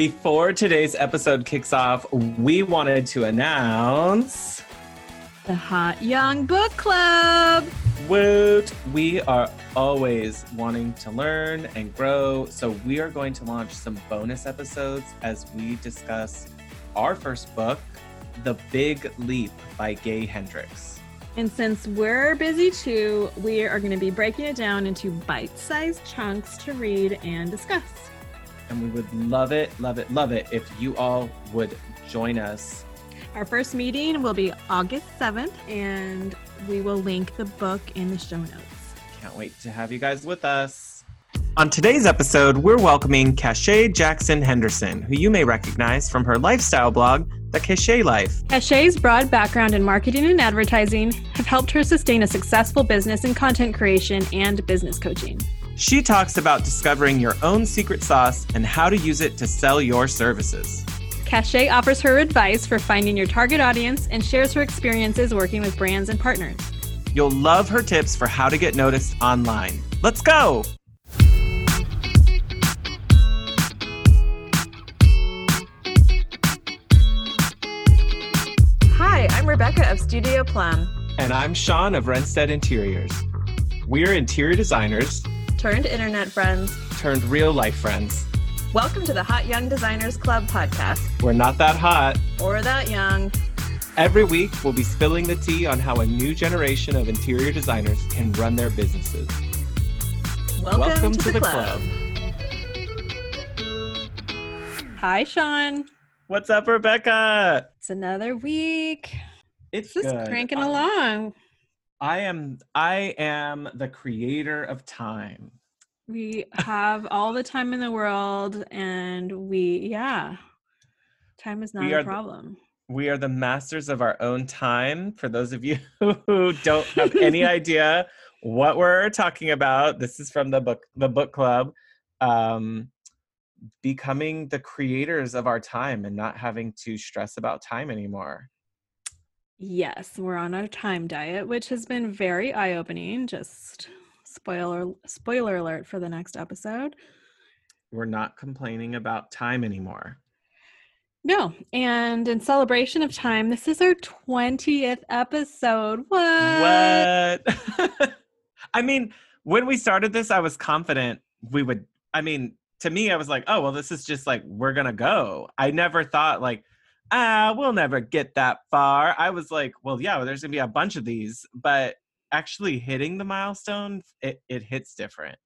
Before today's episode kicks off, we wanted to announce the Hot Young Book Club. Woot! We are always wanting to learn and grow, so we are going to launch some bonus episodes as we discuss our first book, The Big Leap by Gay Hendricks. And since we're busy too, we are going to be breaking it down into bite sized chunks to read and discuss. And we would love it, love it, love it if you all would join us. Our first meeting will be August 7th, and we will link the book in the show notes. Can't wait to have you guys with us. On today's episode, we're welcoming Cachet Jackson Henderson, who you may recognize from her lifestyle blog, The Cachet Life. Cachet's broad background in marketing and advertising have helped her sustain a successful business in content creation and business coaching. She talks about discovering your own secret sauce and how to use it to sell your services. Cachet offers her advice for finding your target audience and shares her experiences working with brands and partners. You'll love her tips for how to get noticed online. Let's go! Hi, I'm Rebecca of Studio Plum. And I'm Sean of Renstead Interiors. We're interior designers turned internet friends, turned real life friends. Welcome to the Hot Young Designers Club podcast. We're not that hot or that young. Every week, we'll be spilling the tea on how a new generation of interior designers can run their businesses. Welcome, Welcome to, to, the, the club. club. Hi, Sean. What's up, Rebecca? It's another week. It's just good. cranking along. I am I am the creator of time. We have all the time in the world and we yeah. Time is not we a problem. The, we are the masters of our own time. For those of you who don't have any idea what we're talking about, this is from the book the book club. Um becoming the creators of our time and not having to stress about time anymore. Yes, we're on a time diet, which has been very eye-opening. Just spoiler spoiler alert for the next episode. We're not complaining about time anymore. No, and in celebration of time, this is our 20th episode. What? What? I mean, when we started this, I was confident we would I mean, to me I was like, "Oh, well this is just like we're going to go." I never thought like ah, we'll never get that far. I was like, well, yeah, there's gonna be a bunch of these, but actually hitting the milestone, it, it hits different.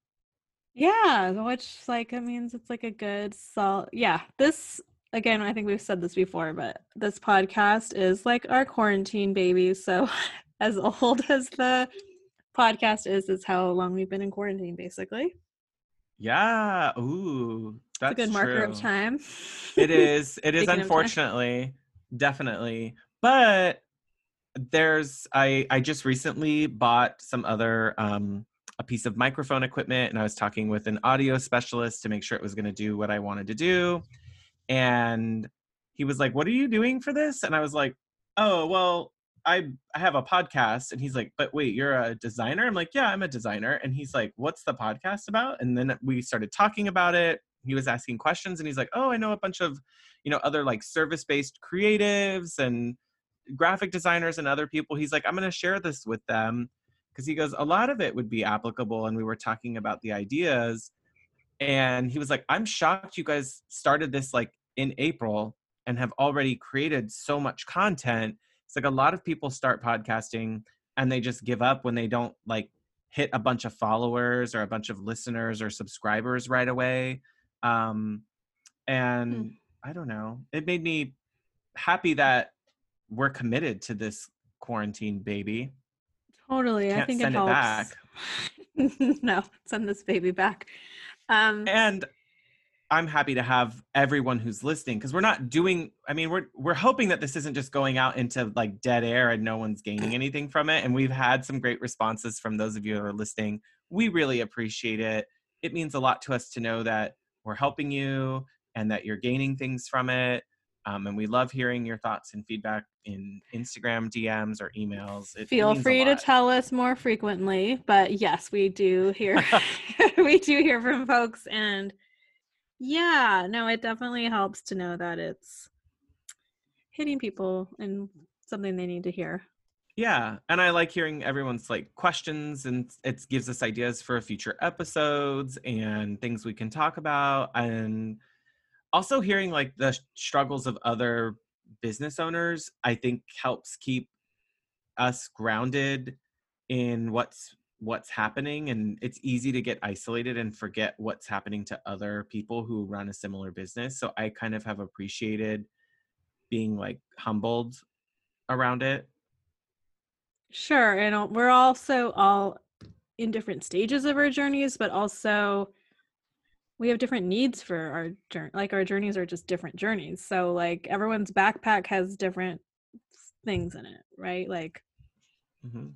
Yeah, which like it means it's like a good solid. Yeah, this again, I think we've said this before, but this podcast is like our quarantine baby. So as old as the podcast is, is how long we've been in quarantine, basically. Yeah. Ooh, that's a good marker of time. It is. It is unfortunately, definitely. But there's I I just recently bought some other um a piece of microphone equipment and I was talking with an audio specialist to make sure it was going to do what I wanted to do. And he was like, "What are you doing for this?" And I was like, "Oh, well, I I have a podcast and he's like, but wait, you're a designer? I'm like, yeah, I'm a designer. And he's like, what's the podcast about? And then we started talking about it. He was asking questions and he's like, oh, I know a bunch of, you know, other like service-based creatives and graphic designers and other people. He's like, I'm going to share this with them because he goes, a lot of it would be applicable. And we were talking about the ideas. And he was like, I'm shocked you guys started this like in April and have already created so much content it's like a lot of people start podcasting and they just give up when they don't like hit a bunch of followers or a bunch of listeners or subscribers right away. Um, and hmm. I don't know, it made me happy that we're committed to this quarantine baby. Totally. Can't I think send it, it back. no, send this baby back. Um, and I'm happy to have everyone who's listening because we're not doing I mean we're we're hoping that this isn't just going out into like dead air and no one's gaining anything from it and we've had some great responses from those of you who are listening. We really appreciate it. It means a lot to us to know that we're helping you and that you're gaining things from it. Um, and we love hearing your thoughts and feedback in Instagram DMs or emails. It Feel free to tell us more frequently, but yes, we do hear we do hear from folks and Yeah, no, it definitely helps to know that it's hitting people and something they need to hear. Yeah, and I like hearing everyone's like questions and it gives us ideas for future episodes and things we can talk about and also hearing like the struggles of other business owners I think helps keep us grounded in what's what's happening and it's easy to get isolated and forget what's happening to other people who run a similar business so i kind of have appreciated being like humbled around it sure and we're also all in different stages of our journeys but also we have different needs for our journey like our journeys are just different journeys so like everyone's backpack has different things in it right? Like mm-hmm.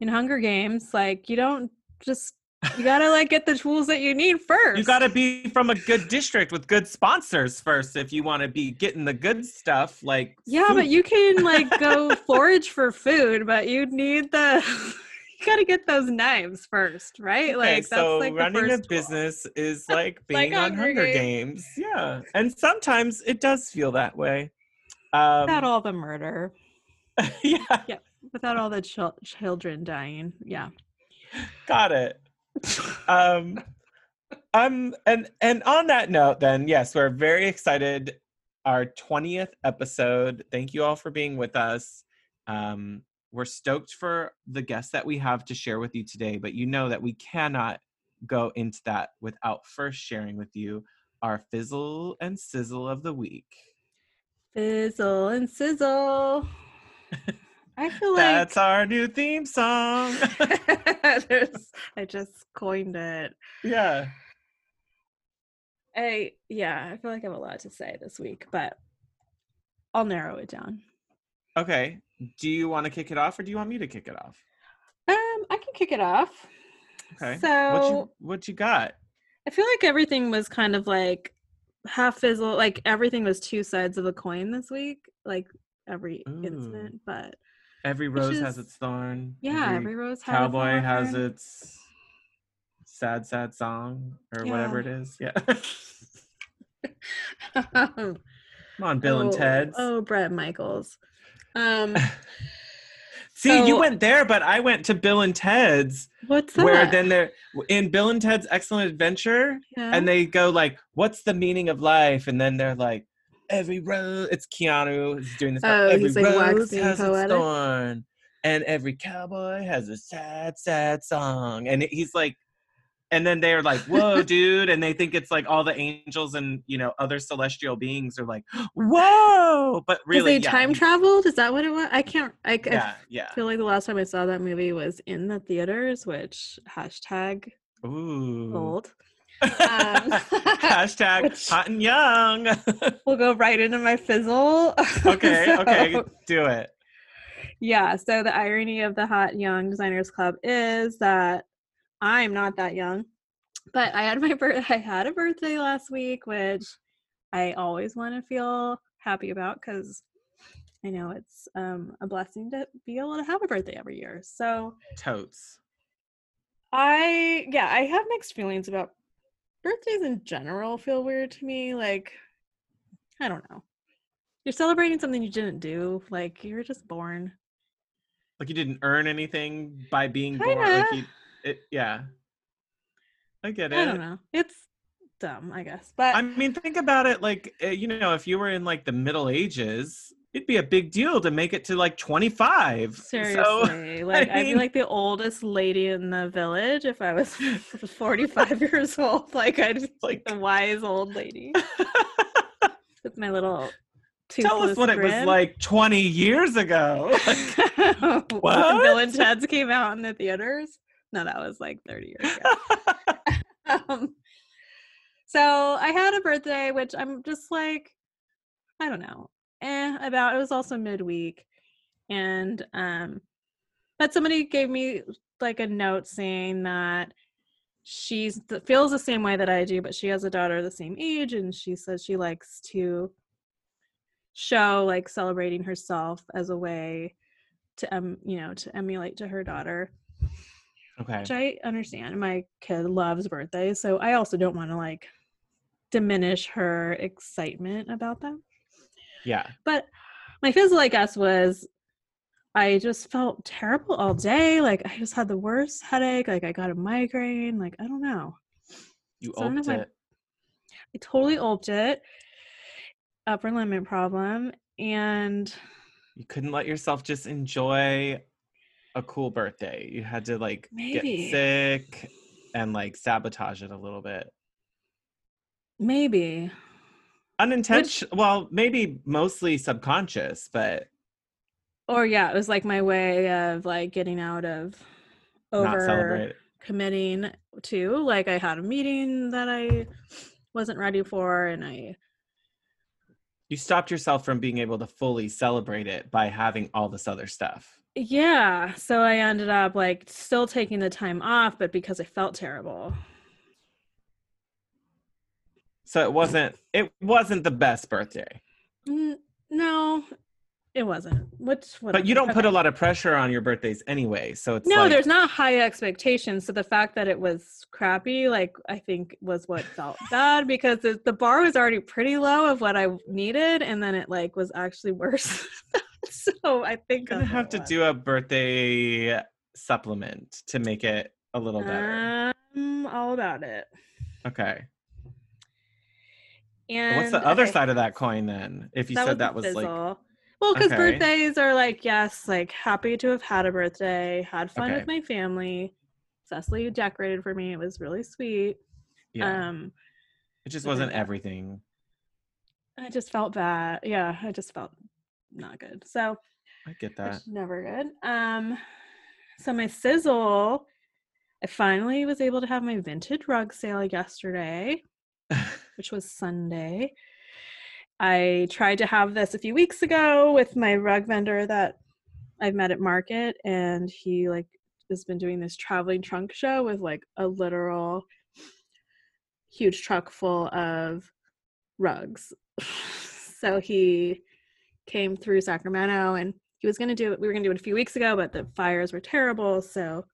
in Hunger Games, like you don't just you gotta like get the tools that you need first. You gotta be from a good district with good sponsors first if you want to be getting the good stuff. Like yeah, food. but you can like go forage for food, but you need the you gotta get those knives first, right? Okay, like so like running a business is like being like on Hunger, Games. Games. Yeah, and sometimes it does feel that way. Um, Without all the murder. yeah. Yep without all the ch- children dying. Yeah. Got it. Um um and and on that note then yes we're very excited. Our 20th episode thank you all for being with us. Um we're stoked for the guests that we have to share with you today but you know that we cannot go into that without first sharing with you our fizzle and sizzle of the week. Fizzle and sizzle I feel like that's our new theme song. I just coined it. Yeah. I yeah, I feel like I have a lot to say this week, but I'll narrow it down. Okay. Do you want to kick it off or do you want me to kick it off? Um, I can kick it off. Okay. So what you what you got? I feel like everything was kind of like half fizzle, like everything was two sides of a coin this week, like every Ooh. incident, but Every rose is, has its thorn. Yeah, every, every rose has cowboy has its sad, sad song or yeah. whatever it is. Yeah. Come on, Bill oh, and Ted. Oh, Bret Michaels. Um See, so, you went there, but I went to Bill and Ted's. What's that? Where then they're in Bill and Ted's Excellent Adventure, yeah. and they go like, "What's the meaning of life?" And then they're like, every rose. It's Keanu is doing this. Oh, every he's like rose has poetic. its thorn, and every cowboy has a sad, sad song. And he's like, and then they're like, "Whoa, dude!" And they think it's like all the angels and you know other celestial beings are like, "Whoa!" But really, they yeah, time traveled. Is that what it was? I can't. I, yeah, I yeah. feel like the last time I saw that movie was in the theaters, which hashtag Ooh. old. Um, Hashtag hot and young. we'll go right into my fizzle. Okay, so, okay, do it. Yeah, so the irony of the Hot Young Designers Club is that I'm not that young, but I had my birth I had a birthday last week, which I always want to feel happy about because I know it's um, a blessing to be able to have a birthday every year. So totes. I yeah, I have mixed feelings about birthdays in general feel weird to me. Like, I don't know. You're celebrating something you didn't do. Like, you were just born. Like, you didn't earn anything by being Kinda. born. Like, you, it, yeah. I get it. I don't know. It's dumb, I guess. But I mean, think about it. Like, eh, you know, if you were in like the Middle Ages, it'd be a big deal to make it to like 25 seriously so, like I would be like the oldest lady in the village if i was 45 years old. Like i'd be like the wise old lady. With my little tell us what grin. it was like 20 years ago. Like, what? bill and ted's came out in the theaters? No that was like 30 years ago. Um, so i had a birthday which i'm just like I don't know eh about it was also midweek and um but somebody gave me like a note saying that she feels the same way that I do, but she has a daughter the same age, and she says she likes to show like celebrating herself as a way to um you know to emulate to her daughter. Okay. Which I understand. My kid loves birthdays, so I also don't want to like diminish her excitement about them. Yeah. But my fizzle, I guess, was I just felt terrible all day. Like I just had the worst headache. Like I got a migraine. Like I don't know. You So I if I- it. I totally oped it. Upper limit problem. And You couldn't let yourself just enjoy a cool birthday. You had to like Maybe. get sick and like sabotage it a little bit. maybe. Unintentional. Well, maybe mostly subconscious, but Or yeah, it was like my way of like getting out of over committing to. Like I had a meeting that I wasn't ready for and I You stopped yourself from being able to fully celebrate it by having all this other stuff. yeah, so I ended up like still taking the time off, but because I felt terrible. So it wasn't it wasn't the best birthday. N- no, it wasn't. Which But you don't put okay. a lot of pressure on your birthdays anyway. So it's No, like, there's not high expectations. So the fact that it was crappy, like I think, was what felt bad because the, the bar was already pretty low of what I needed, and then it like was actually worse. so I think I'm gonna have to was. do a birthday supplement to make it a little better. Um, all about it. Okay. And What's the other okay, side of that coin then? If you that said that was like well, because Okay. birthdays are like yes, like happy to have had a birthday, had fun Okay. with my family. Cecily decorated for me. It was really sweet. yeah, Um, it just wasn't everything. I just felt bad. Yeah, I just felt not good. So I get that. never good. Um, so my sizzle, I finally was able to have my vintage rug sale yesterday, which was Sunday. I tried to have this a few weeks ago with my rug vendor that I've met at market, and he like has been doing this traveling trunk show with like a literal huge truck full of rugs. so he came through Sacramento and he was going to do it. We were going to do it a few weeks ago, but the fires were terrible. So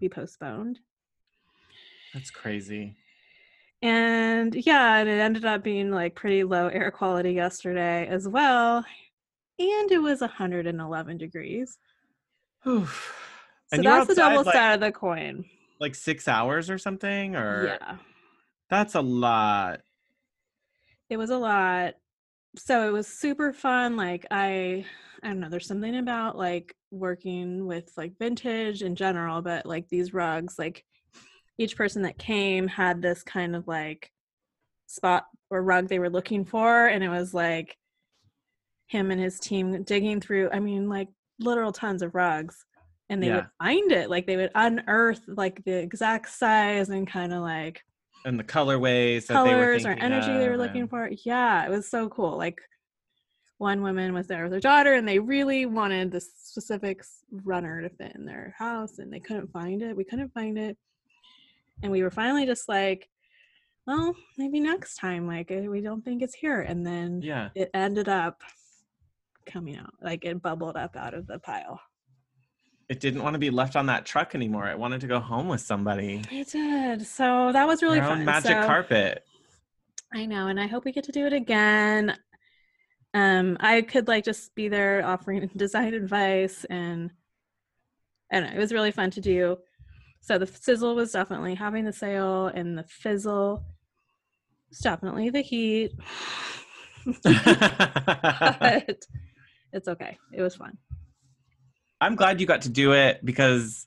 we postponed. That's crazy. And yeah, and it ended up being like pretty low air quality yesterday as well. And it was 111 degrees. Oof. So And that's the double like- side of the coin. Like six hours or something, or Yeah. that's a lot. it was a lot so it was super fun like i i don't know there's something about like working with like vintage in general but like these rugs like each person that came had this kind of like spot or rug they were looking for and it was like him and his team digging through i mean like literal tons of rugs and they would find it like they would unearth like the exact size and kind of like And the colorways that they were colors or energy they were looking and- for. Yeah, it was so cool. Like one woman was there with her daughter and they really wanted this specific runner to fit in their house and they couldn't find it. We couldn't find it. And we were finally just like, well, maybe next time. Like eh, we don't think it's here. And then Yeah. it ended up coming out. Like it bubbled up out of the pile. It didn't want to be left on that truck anymore. It wanted to go home with somebody. It did. So that was really fun. magic So- carpet. I know, and I hope we get to do it again. Um, I could like just be there offering design advice, and I don't know, it was really fun to do. So the sizzle was definitely having the sale, and the fizzle was definitely the heat. but it's okay. It was fun. I'm glad you got to do it because,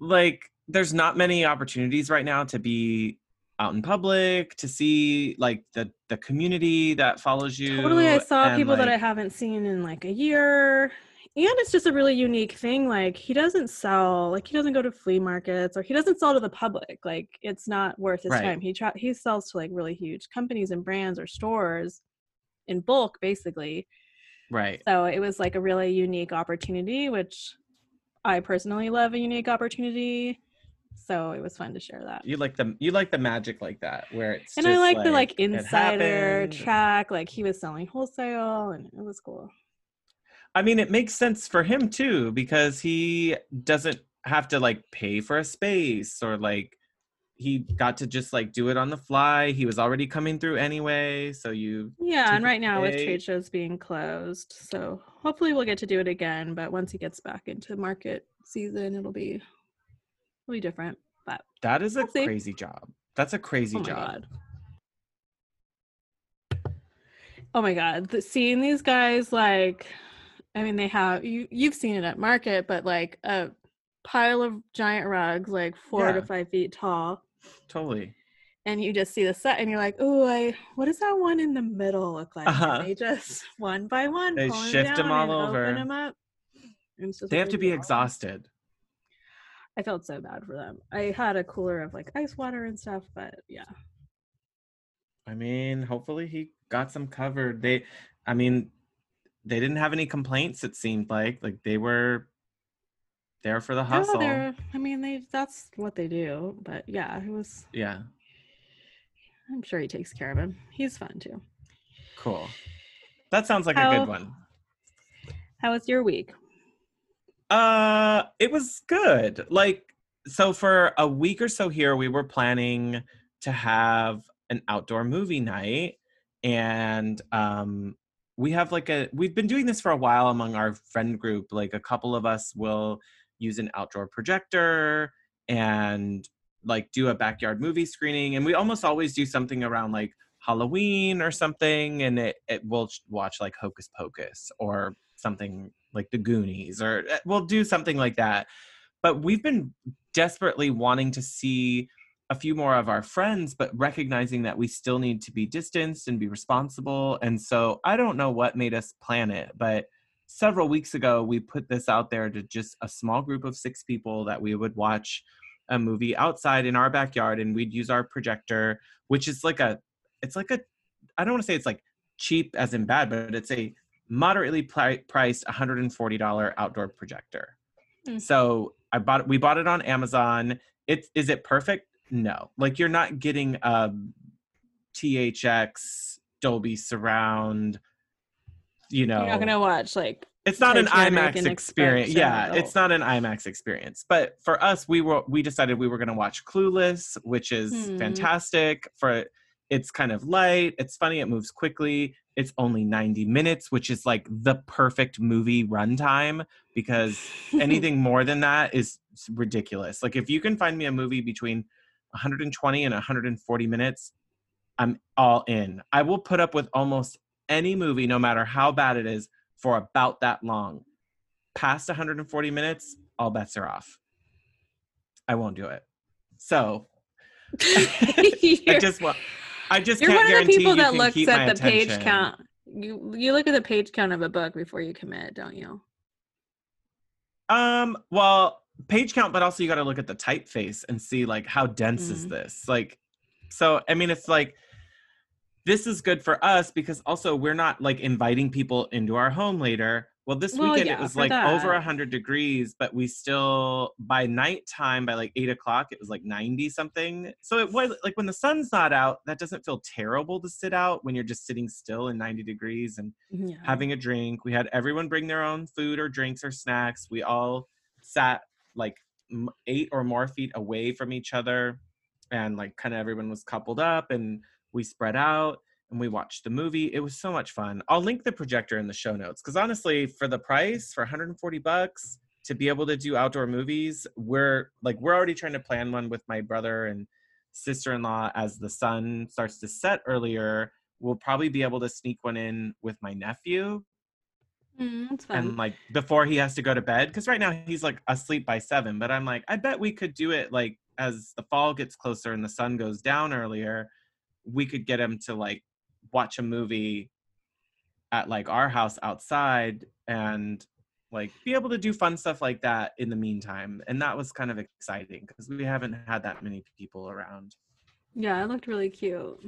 like, there's not many opportunities right now to be out in public to see like the the community that follows you. Totally, I saw and, people that I haven't seen in like a year. And it's just a really unique thing. Like he doesn't sell, like he doesn't go to flea markets or he doesn't sell to the public. Like it's not worth his Right. time. He try he sells to like really huge companies and brands or stores in bulk, basically. Right. So it was like a really unique opportunity, which I personally love a unique opportunity. So it was fun to share that. You like the you like the magic like that where it's And I just, like the like insider track. Like he was selling wholesale and it was cool. I mean, it makes sense for him too because he doesn't have to like pay for a space or like he got to just like do it on the fly. He was already coming through anyway, so you Yeah, and right now with trade shows being closed, so hopefully we'll get to do it again. But once he gets back into market season, it'll be it'll be different. But that is a We'll crazy job. That's a crazy oh job. god. Oh my god, the, seeing these guys like I mean they have you you've seen it at market, but like a pile of giant rugs like four to five feet tall. Totally. and you just see the set and you're like, oh, I what does that one in the middle look like? Uh-huh. they just one by one They shift them, down all over. Open 'em up. They have to be exhausted. I felt so bad for them. I had a cooler of like ice water and stuff, but yeah. I mean, hopefully he got some covered. They, I mean, they didn't have any complaints. It seemed like like they were there for the No, hustle. they're I mean they that's what they do. But yeah, it was yeah, I'm sure he takes care of him. He's fun too. cool. That sounds like a good one. How was your week? Uh, it was good. Like, so for a week or so here, we were planning to have an outdoor movie night, and um, we have like a. We've been doing this for a while among our friend group. Like, a couple of us will use an outdoor projector and like do a backyard movie screening, and we almost always do something around like Halloween or something, and it, it we'll watch like Hocus Pocus or something like the Goonies, or uh, we'll do something like that. But we've been desperately wanting to see a few more of our friends, but recognizing that we still need to be distanced and be responsible. And so I don't know what made us plan it, but several weeks ago, we put this out there to just a small group of six people that we would watch a movie outside in our backyard and we'd use our projector, which is like a, it's like a, I don't want to say it's like cheap as in bad, but it's a moderately pri- priced $140 outdoor projector. Hmm. So I bought we bought it on Amazon. It's is it perfect? No. Like you're not getting a THX Dolby surround, you know. You're not gonna watch like it's not an IMAX experience. Yeah, it's not an IMAX experience. But for us, we were we decided we were to watch Clueless, which is Hmm. fantastic. For it's kind of light, it's funny, it moves quickly. It's only 90 minutes, which is like the perfect movie runtime because anything more than that is ridiculous. Like if you can find me a movie between 120 and 140 minutes, I'm all in. I will put up with almost any movie, no matter how bad it is, for about that long. Past 140 minutes, all bets are off. I won't do it. So I just want. I just You're one of the people that looks at the page count. You you look at the page count of a book before you commit, don't you? Um, well, page count, but also you got to look at the typeface and see like how dense is Mm. this? Like, so I mean, it's like this is good for us because also we're not like inviting people into our home later. Well, this Well, weekend yeah, it was like over that. a hundred degrees, but we still by nighttime by like eight o'clock it was like ninety something. So it was like when the sun's not out, that doesn't feel terrible to sit out when you're just sitting still in ninety degrees and Yeah. having a drink. We had everyone bring their own food or drinks or snacks. We all sat like eight or more feet away from each other, and like kind of everyone was coupled up, and we spread out and we watched the movie. It was so much fun. I'll link the projector in the show notes because honestly, for the price, for 140 bucks to be able to do outdoor movies, we're like we're already trying to plan one with my brother and sister-in-law as the sun starts to set earlier we'll probably be able to sneak one in with my nephew Mm, and like before he has to go to bed because right now he's like asleep by seven but i'm like i bet we could do it like as the fall gets closer and the sun goes down earlier we could get him to like watch a movie at like our house outside and like be able to do fun stuff like that in the meantime and that was kind of exciting because we haven't had that many people around yeah, it looked really cute.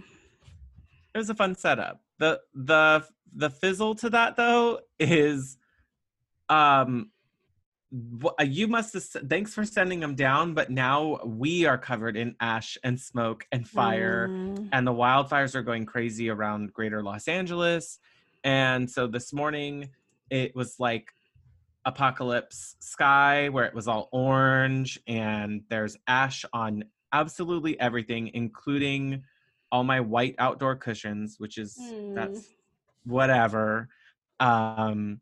it was a fun setup. The the the fizzle to that though is um you must have thanks for sending them down but now we are covered in ash and smoke and fire Mm, and the wildfires are going crazy around greater Los Angeles. And so this morning it was like apocalypse sky where it was all orange and there's ash on absolutely everything, including all my white outdoor cushions, which is mm. that's whatever. Um,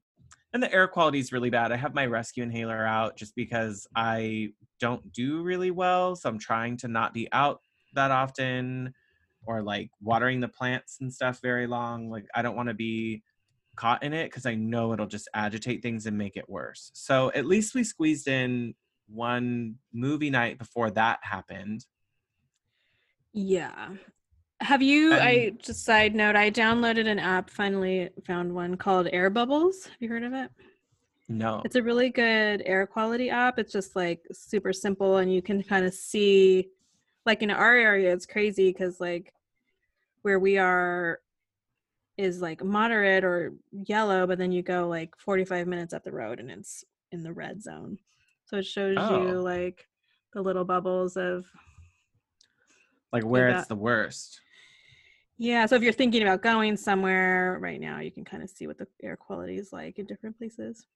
and the air quality is really bad. I have my rescue inhaler out just because I don't do really well. So I'm trying to not be out that often or like watering the plants and stuff very long. Like I don't want to be caught in it because I know it'll just agitate things and make it worse. So at least we squeezed in one movie night before that happened. Yeah. Have you? Um, I just side note. I downloaded an app. Finally, found one called Air Bubbles. Have you heard of it? No. It's a really good air quality app. It's just like super simple, and you can kind of see, like in our area, it's crazy because like where we are is like moderate or yellow, but then you go like 45 minutes up the road and it's in the red zone. So it shows oh. you like the little bubbles of like where it's the worst. Yeah, so if you're thinking about going somewhere right now, you can kind of see what the air quality is like in different places.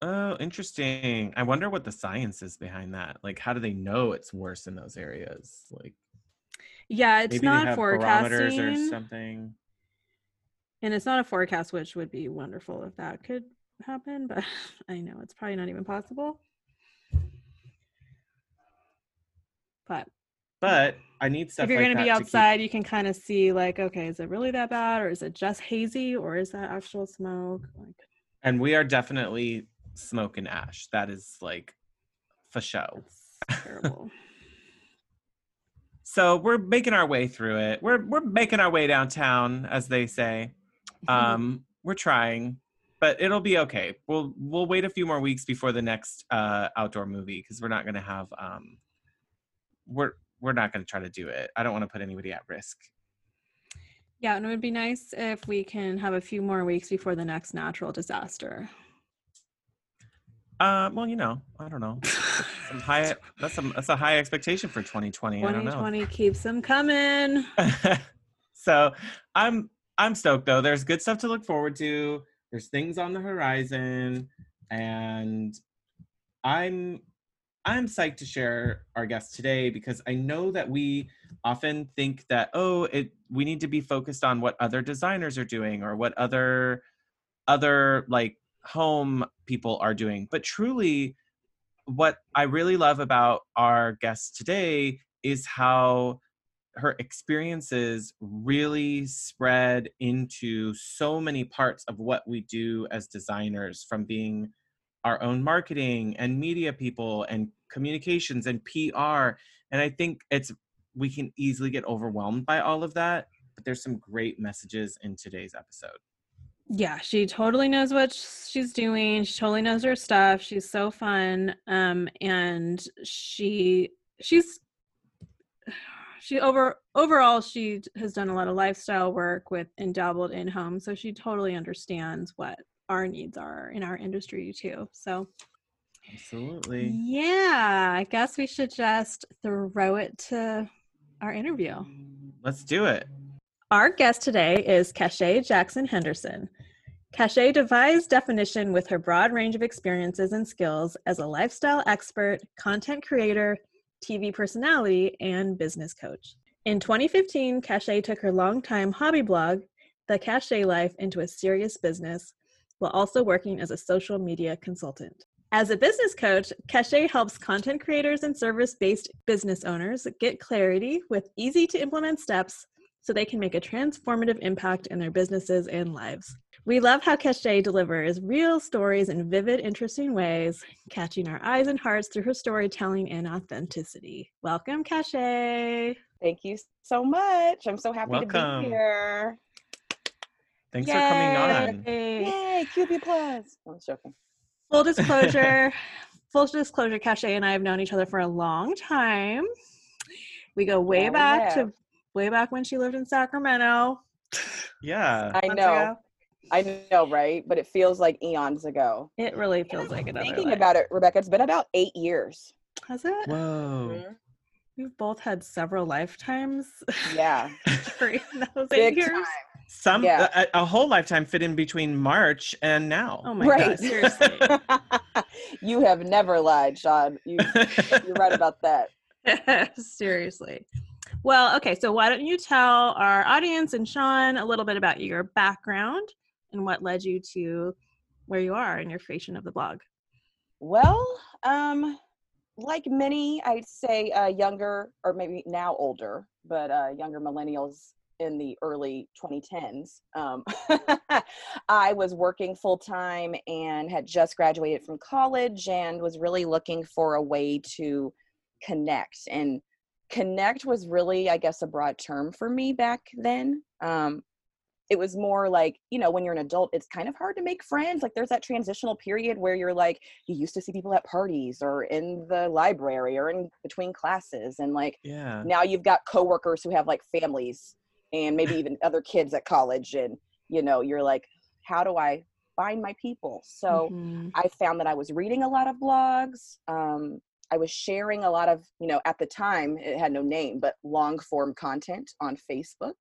Oh, interesting. I wonder what the science is behind that. Like how do they know it's worse in those areas? Like Yeah, it's not forecasting or something. And it's not a forecast, which would be wonderful if that could happen, but I know it's probably not even possible. But but I need stuff. If you're like going to be outside, keep... you can kind of see like, okay, is it really that bad, or is it just hazy, or is that actual smoke? Like, and we are definitely smoke and ash. That is like for show. terrible. so we're making our way through it. We're we're making our way downtown, as they say. Um, we're trying, but it'll be okay. We'll we'll wait a few more weeks before the next uh, outdoor movie because we're not going to have um, we're we're not going to try to do it. I don't want to put anybody at risk. Yeah, and it would be nice if we can have a few more weeks before the next natural disaster. Uh, well, you know, I don't know. Some high that's some that's a high expectation for 2020. 2020 keeps them coming. so, I'm I'm stoked though. There's good stuff to look forward to. There's things on the horizon, and I'm I'm psyched to share our guest today because I know that we often think that oh it we need to be focused on what other designers are doing or what other other like home people are doing. But truly what I really love about our guest today is how her experiences really spread into so many parts of what we do as designers from being our own marketing and media people and communications and PR. And I think it's we can easily get overwhelmed by all of that, but there's some great messages in today's episode. Yeah, she totally knows what she's doing. She totally knows her stuff. She's so fun. Um and she she's she over overall she has done a lot of lifestyle work with and dabbled in home so she totally understands what our needs are in our industry too so Absolutely. Yeah, I guess we should just throw it to our interview. Let's do it. Our guest today is Cachet Jackson Henderson. Cachet devised definition with her broad range of experiences and skills as a lifestyle expert, content creator, TV personality, and business coach. In 2015, Cachet took her longtime hobby blog, The Cachet Life, into a serious business while also working as a social media consultant. As a business coach, Cachet helps content creators and service based business owners get clarity with easy to implement steps so they can make a transformative impact in their businesses and lives. We love how Cachet delivers real stories in vivid, interesting ways, catching our eyes and hearts through her storytelling and authenticity. Welcome, Cachet. Thank you so much. I'm so happy Welcome. to be here. Thanks Yay. for coming on. Yay, QB Plus. I'm joking. Full disclosure, full disclosure, Cachet and I have known each other for a long time. We go way yeah, back to way back when she lived in Sacramento. Yeah. I know. Ago. I know, right? But it feels like eons ago. It really feels like another. Thinking life. about it, Rebecca, it's been about eight years. Has it? Whoa. Mm-hmm. We've both had several lifetimes. Yeah. during those Big eight years. Time. Some yeah. a, a, whole lifetime fit in between March and now. Oh my right. god, seriously. you have never lied, Sean. You, you're right about that. Seriously. Well, okay, so why don't you tell our audience and Sean a little bit about your background and what led you to where you are in your creation of the blog? Well, um, like many, I'd say uh, younger or maybe now older, but uh, younger millennials in the early 2010s. Um, I was working full time and had just graduated from college and was really looking for a way to connect. And connect was really, I guess, a broad term for me back then. Um, it was more like you know when you're an adult it's kind of hard to make friends like there's that transitional period where you're like you used to see people at parties or in the library or in between classes and like yeah now you've got coworkers who have like families and maybe even other kids at college and you know you're like how do i find my people so Mhm. i found that i was reading a lot of blogs um, i was sharing a lot of you know at the time it had no name but long form content on facebook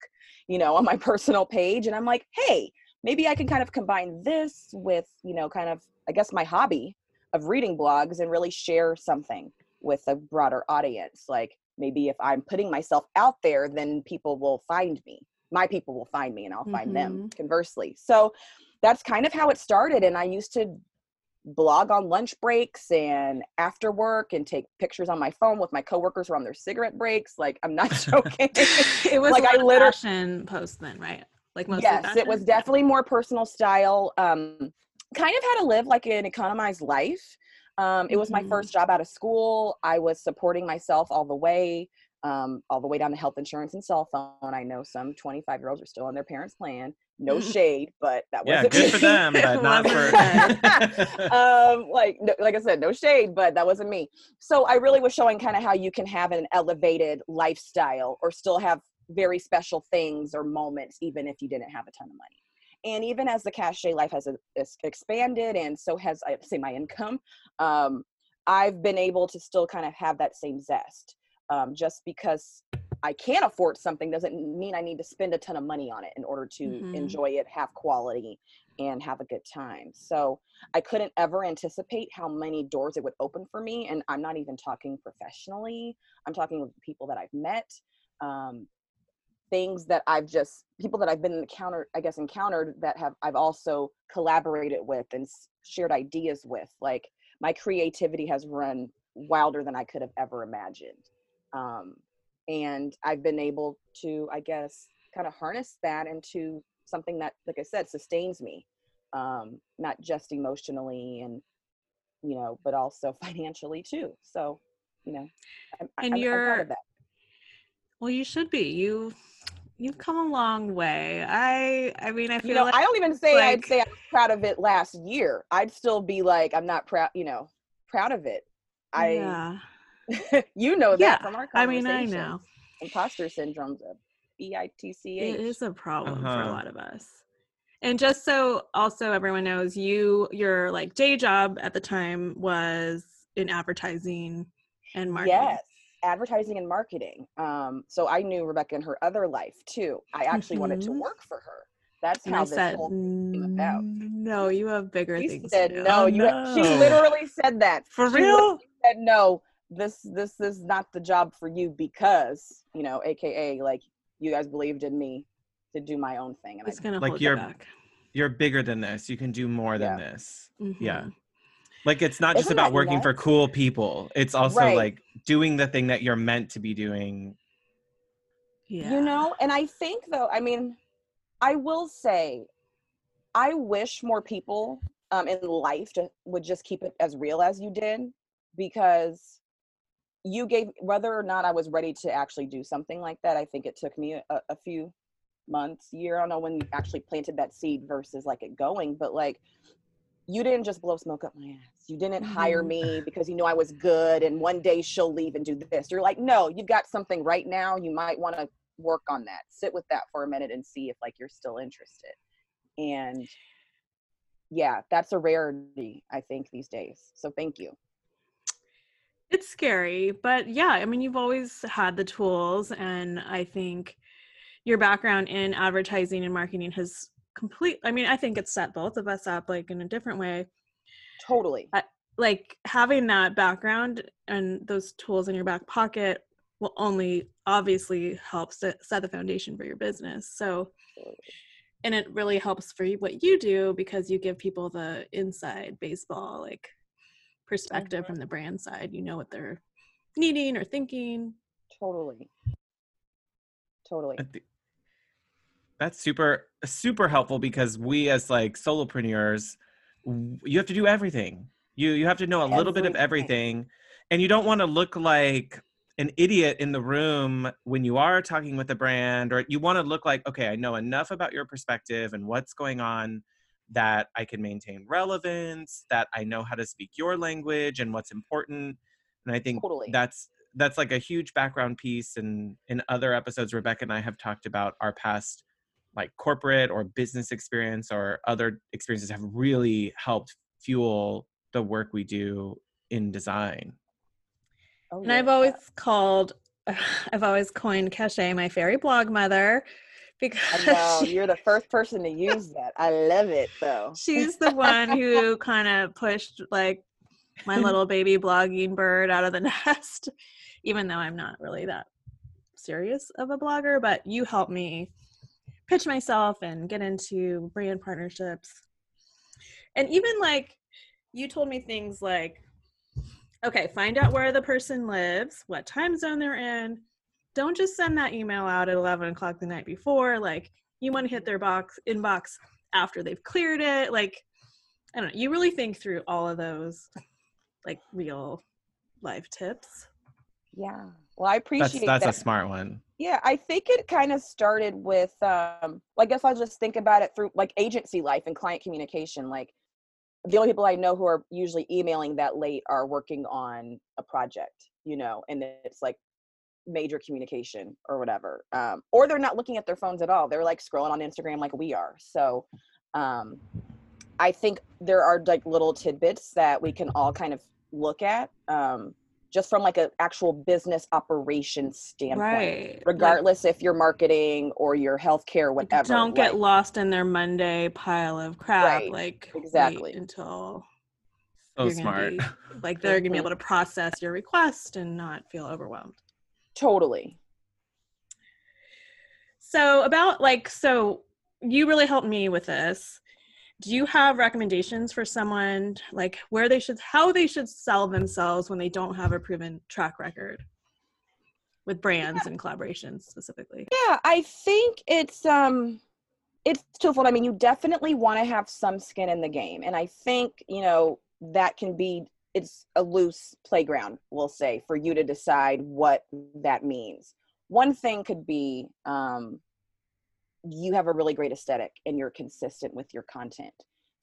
you know on my personal page and i'm like hey maybe i can kind of combine this with you know kind of i guess my hobby of reading blogs and really share something with a broader audience like maybe if i'm putting myself out there then people will find me. My people will find me and i'll find them conversely. So that's kind of how it started and i used to blog on lunch breaks and after work and take pictures on my phone with my coworkers who are on their cigarette breaks like i'm not joking. It was like I literally- fashion post then, right? Like most yes it was definitely more personal style um kind of how to live like an economized life um it was my Mhm. first job out of school. I was supporting myself all the way um all the way down to health insurance and cell phone. I know some 25 year olds are still on their parents plan. No shade but that yeah wasn't good for them but not for um like no, like i said no shade but that wasn't me. So i really was showing kind of how you can have an elevated lifestyle or still have very special things or moments even if you didn't have a ton of money and even as the cachet life has, uh, has expanded and so has i say my income um i've been able to still kind of have that same zest um, just because i can't afford something doesn't mean i need to spend a ton of money on it in order to Mhm. enjoy it have quality and have a good time so I couldn't ever anticipate how many doors it would open for me. And I'm not even talking professionally. I'm talking with people that I've met, um, things that I've just people that I've been encountered, I guess encountered that have I've also collaborated with and shared ideas with. Like my creativity has run wilder than I could have ever imagined. Um, and I've been able to, I guess, kind of harness that into something that, like I said, sustains me um, not just emotionally and you know, but also financially too. So, you know, I'm, And I'm, I'm you're- that. Well, you should be. You you've come a long way. I I mean, I feel You know, like I don't even say I'd say I'm proud of it last year. I'd still be like, I'm not proud. You know, proud of it. I, yeah. you know that Yeah, from our I mean. I know. Imposter syndrome's a B I T C It H. is a problem for a Uh-huh. lot of us. And just so also everyone knows, you your like day job at the time was in advertising and marketing. Yes, advertising and marketing. Um, so I knew Rebecca in her other life too. I actually wanted to Mhm. work for her. That's And how I this said, whole thing came about. "Mm, "No, you have bigger She things." said to do." no. Oh, you ha- she literally said that. for She real said no. This this is not the job for you because you know, AKA like you guys believed in me to do my own thing. And I, It's gonna Like hold you're- you back. you're bigger than this you can do more than this yeah Mhm. Like it's not just Isn't about that working for cool people it's also Right. like doing the thing that you're meant to be doing Yeah. you know, and I think though, I mean, I will say, I wish more people um, in life to, would just keep it as real as you did, because you gave whether or not I was ready to actually do something like that. I think it took me a, a few months, year. I don't know when you actually planted that seed versus like it going, but like you didn't just blow smoke up my ass. You didn't hire Mhm. me because you knew I was good and one day she'll leave and do this. You're like, no, you've got something right now. You might want to work on that. Sit with that for a minute and see if like you're still interested. And yeah, that's a rarity, I think, these days. So thank you. It's scary, but yeah, I mean, you've always had the tools, and I think your background in advertising and marketing has complete. I mean, I think it's set both of us up like in a different way. Totally. like having that background and those tools in your back pocket will only obviously help set, set the foundation for your business. So, and it really helps for what you do because you give people the inside baseball like perspective mm-hmm. from the brand side. You know what they're needing or thinking. Totally. Totally. That's super super helpful because we as like solopreneurs, you have to do everything. You you have to know a everything. little bit of everything, and you don't want to look like an idiot in the room when you are talking with a brand or you want to look like okay i know enough about your perspective and what's going on that i can maintain relevance that i know how to speak your language and what's important and i think totally. that's that's like a huge background piece and in other episodes rebecca and i have talked about our past like corporate or business experience or other experiences have really helped fuel the work we do in design Oh, and yeah. I've always called, I've always coined Cachet my fairy blog mother because know, you're the first person to use that. I love it though. She's the one who kind of pushed like my little baby blogging bird out of the nest, even though I'm not really that serious of a blogger, but you helped me pitch myself and get into brand partnerships. And even like you told me things like okay, find out where the person lives, what time zone they're in. Don't just send that email out at 11 o'clock the night before. Like, you want to hit their box inbox after they've cleared it. Like, I don't know. You really think through all of those, like, real life tips. Yeah. Well, I appreciate that's, that's that. a smart one. Yeah, I think it kind of started with um I guess I'll just think about it through like agency life and client communication. Like the only people I know who are usually emailing that late are working on a project, you know, and it's like major communication or whatever. Um, or they're not looking at their phones at all. They're like scrolling on Instagram like we are. So um, I think there are like little tidbits that we can all kind of look at. Um, just from like an actual business operation standpoint right. regardless like, if you're marketing or your healthcare whatever don't get like, lost in their monday pile of crap right. like exactly until so smart be, like they're gonna be able to process your request and not feel overwhelmed totally so about like so you really helped me with this do you have recommendations for someone like where they should how they should sell themselves when they don't have a proven track record? With brands yeah. and collaborations specifically. Yeah i think it's um it's twofold. I mean you definitely want to have some skin in the game and i think you know that can be it's a loose playground we'll say for you to decide what that means. One thing could be um you have a really great aesthetic and you're consistent with your content.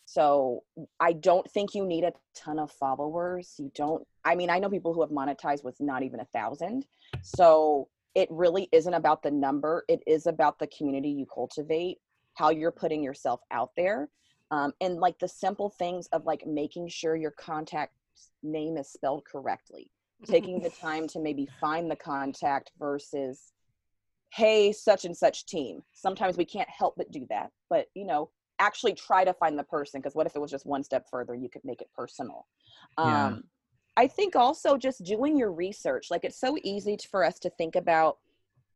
So I don't think you need a ton of followers. You don't, I mean, I know people who have monetized with not even a thousand. So it really isn't about the number, it is about the community you cultivate, how you're putting yourself out there. Um, and like the simple things of like making sure your contact name is spelled correctly, taking the time to maybe find the contact versus hey such and such team. Sometimes we can't help but do that but you know actually try to find the person because what if it was just one step further you could make it personal. Yeah. um i think also just doing your research like it's so easy to, for us to think about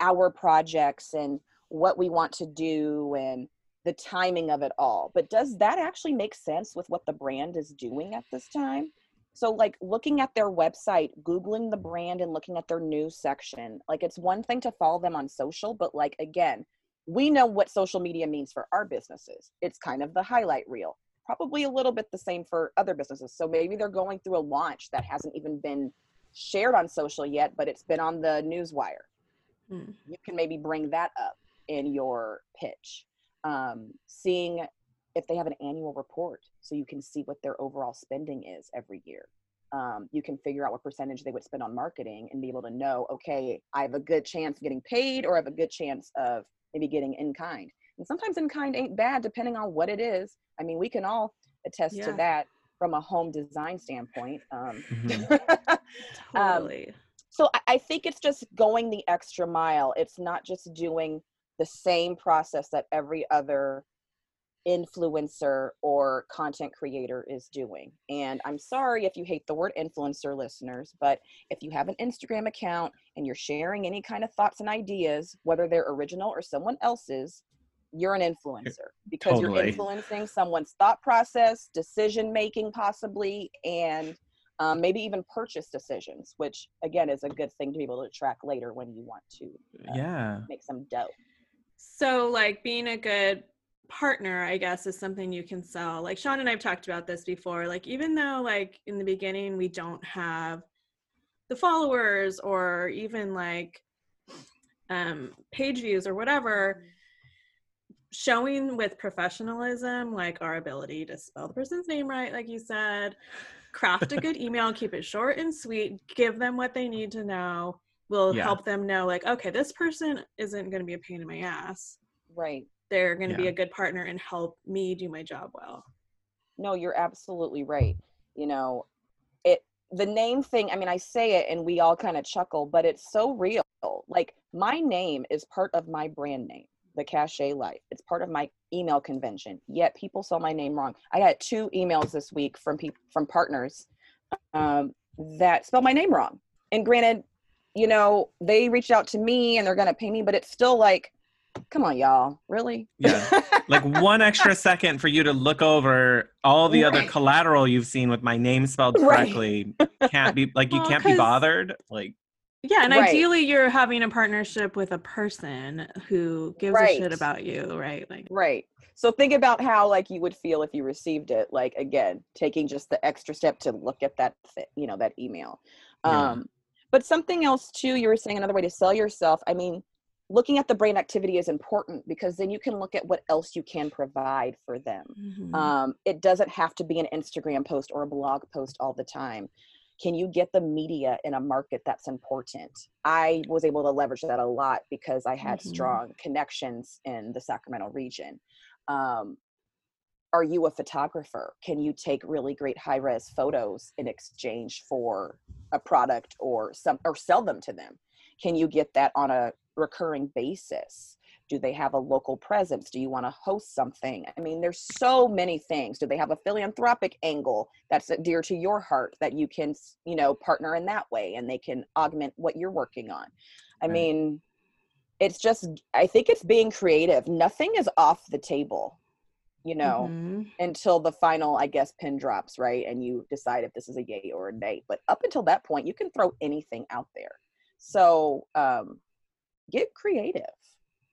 our projects and what we want to do and the timing of it all but does that actually make sense with what the brand is doing at this time so, like looking at their website, Googling the brand and looking at their news section, like it's one thing to follow them on social, but like again, we know what social media means for our businesses. It's kind of the highlight reel, probably a little bit the same for other businesses. So maybe they're going through a launch that hasn't even been shared on social yet, but it's been on the news wire. Hmm. You can maybe bring that up in your pitch. Um, seeing if they have an annual report so you can see what their overall spending is every year um, you can figure out what percentage they would spend on marketing and be able to know okay i have a good chance of getting paid or i have a good chance of maybe getting in kind and sometimes in kind ain't bad depending on what it is i mean we can all attest yeah. to that from a home design standpoint um, mm-hmm. totally. um, so I, I think it's just going the extra mile it's not just doing the same process that every other influencer or content creator is doing. And I'm sorry if you hate the word influencer, listeners, but if you have an Instagram account and you're sharing any kind of thoughts and ideas, whether they're original or someone else's, you're an influencer because Totally. you're influencing someone's thought process, decision making, possibly, and um, maybe even purchase decisions, which again is a good thing to be able to track later when you want to uh, Yeah. make some dough. So, like being a good partner, I guess, is something you can sell. Like Sean and I've talked about this before. Like, even though, like, in the beginning, we don't have the followers or even like um, page views or whatever, showing with professionalism, like our ability to spell the person's name right, like you said, craft a good email, keep it short and sweet, give them what they need to know will Yeah. help them know like okay this person isn't going to be a pain in my ass Right. They're going to be a good partner and help me do my job well No, you're absolutely right. You know, it the name thing, I mean, I say it and we all kind of chuckle, but it's so real. Like my name is part of my brand name, the Cachet Life. It's part of my email convention. Yet people saw my name wrong. I got two emails this week from people from partners um, that spelled my name wrong. And granted, you know, they reached out to me and they're gonna pay me, but it's still like, come on, y'all, really? Yeah. Like one extra second for you to look over all the other collateral you've seen with my name spelled Right. correctly. Can't be like you Well, can't be bothered. Like yeah and Right. ideally you're having a partnership with a person who gives a shit about you right like Right. So think about how like you would feel if you received it. Like again, taking just the extra step to look at that, you know, that email. Yeah. Um, but something else too. You were saying another way to sell yourself. I mean, looking at the brain activity is important because then you can look at what else you can provide for them. mhm. Um, it doesn't have to be an Instagram post or a blog post all the time. Can you get the media in a market that's important? I was able to leverage that a lot because I had Mhm. strong connections in the Sacramento region. Um, are you a photographer? Can you take really great high res photos in exchange for a product or some or sell them to them? Can you get that on a recurring basis? Do they have a local presence? Do you want to host something? I mean, there's so many things. Do they have a philanthropic angle that's dear to your heart that you can, you know, partner in that way and they can augment what you're working on? I Right. mean, it's just, I think it's being creative. Nothing is off the table, you know, Mhm. until the final, I guess, pin drops, right? And you decide if this is a yay or a nay. But up until that point, you can throw anything out there. So um, get creative,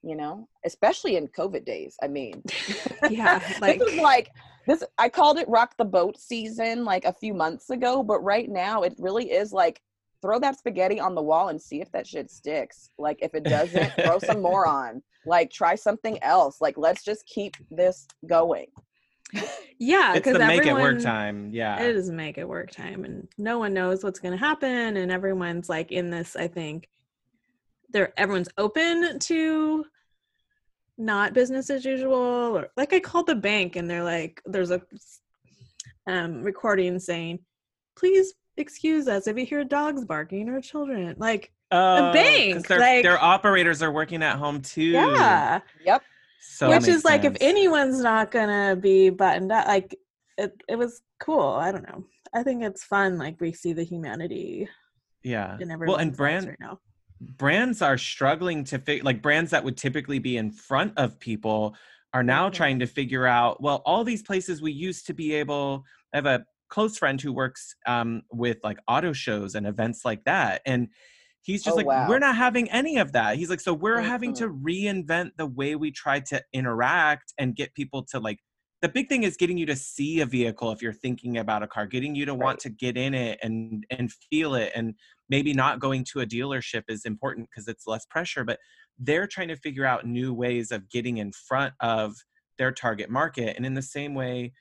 you know, especially in COVID days. I mean, yeah like this is like this i called it rock the boat season like a few months ago but right now it really is like throw that spaghetti on the wall and see if that shit sticks. Like if it doesn't throw some more on. Like try something else. Like let's just keep this going yeah it's because the make everyone it work time. Yeah. it is make it work time and no one knows what's going to happen and everyone's like in this i think they're everyone's open to not business as usual or like i called the bank and they're like there's a um recording saying please excuse us if you hear dogs barking or children like Oh, 'cause bank, Their, like- their operators are working at home too. yeah yep So which is like if anyone's not gonna be buttoned up like it, it was cool i don't know i think it's fun like we see the humanity Yeah. Well, and lives brand right now brands are struggling to fig- like brands that would typically be in front of people are now Mhm. trying to figure out well all these places we used to be able i have a close friend who works um, with like auto shows and events like that and he's just Oh, like wow. we're not having any of that. He's like so we're having to mm-hmm. reinvent the way we try to interact and get people to like the big thing is getting you to see a vehicle if you're thinking about a car getting you to want to get in it and and feel it and maybe not going to a dealership is important because it's less pressure but they're trying to figure out new ways of getting in front of their target market and in the same way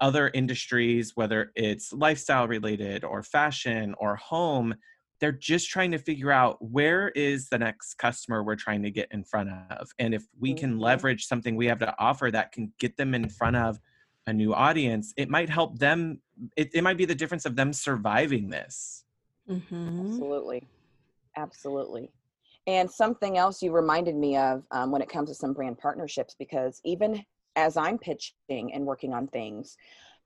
other industries whether it's lifestyle related or fashion or home they're just trying to figure out where is the next customer we're trying to get in front of and if we can Mhm. leverage something we have to offer that can get them in front of a new audience it might help them it, it might be the difference of them surviving this mm-hmm. Absolutely. Absolutely. And something else you reminded me of um, when it comes to some brand partnerships, because even as I'm pitching and working on things,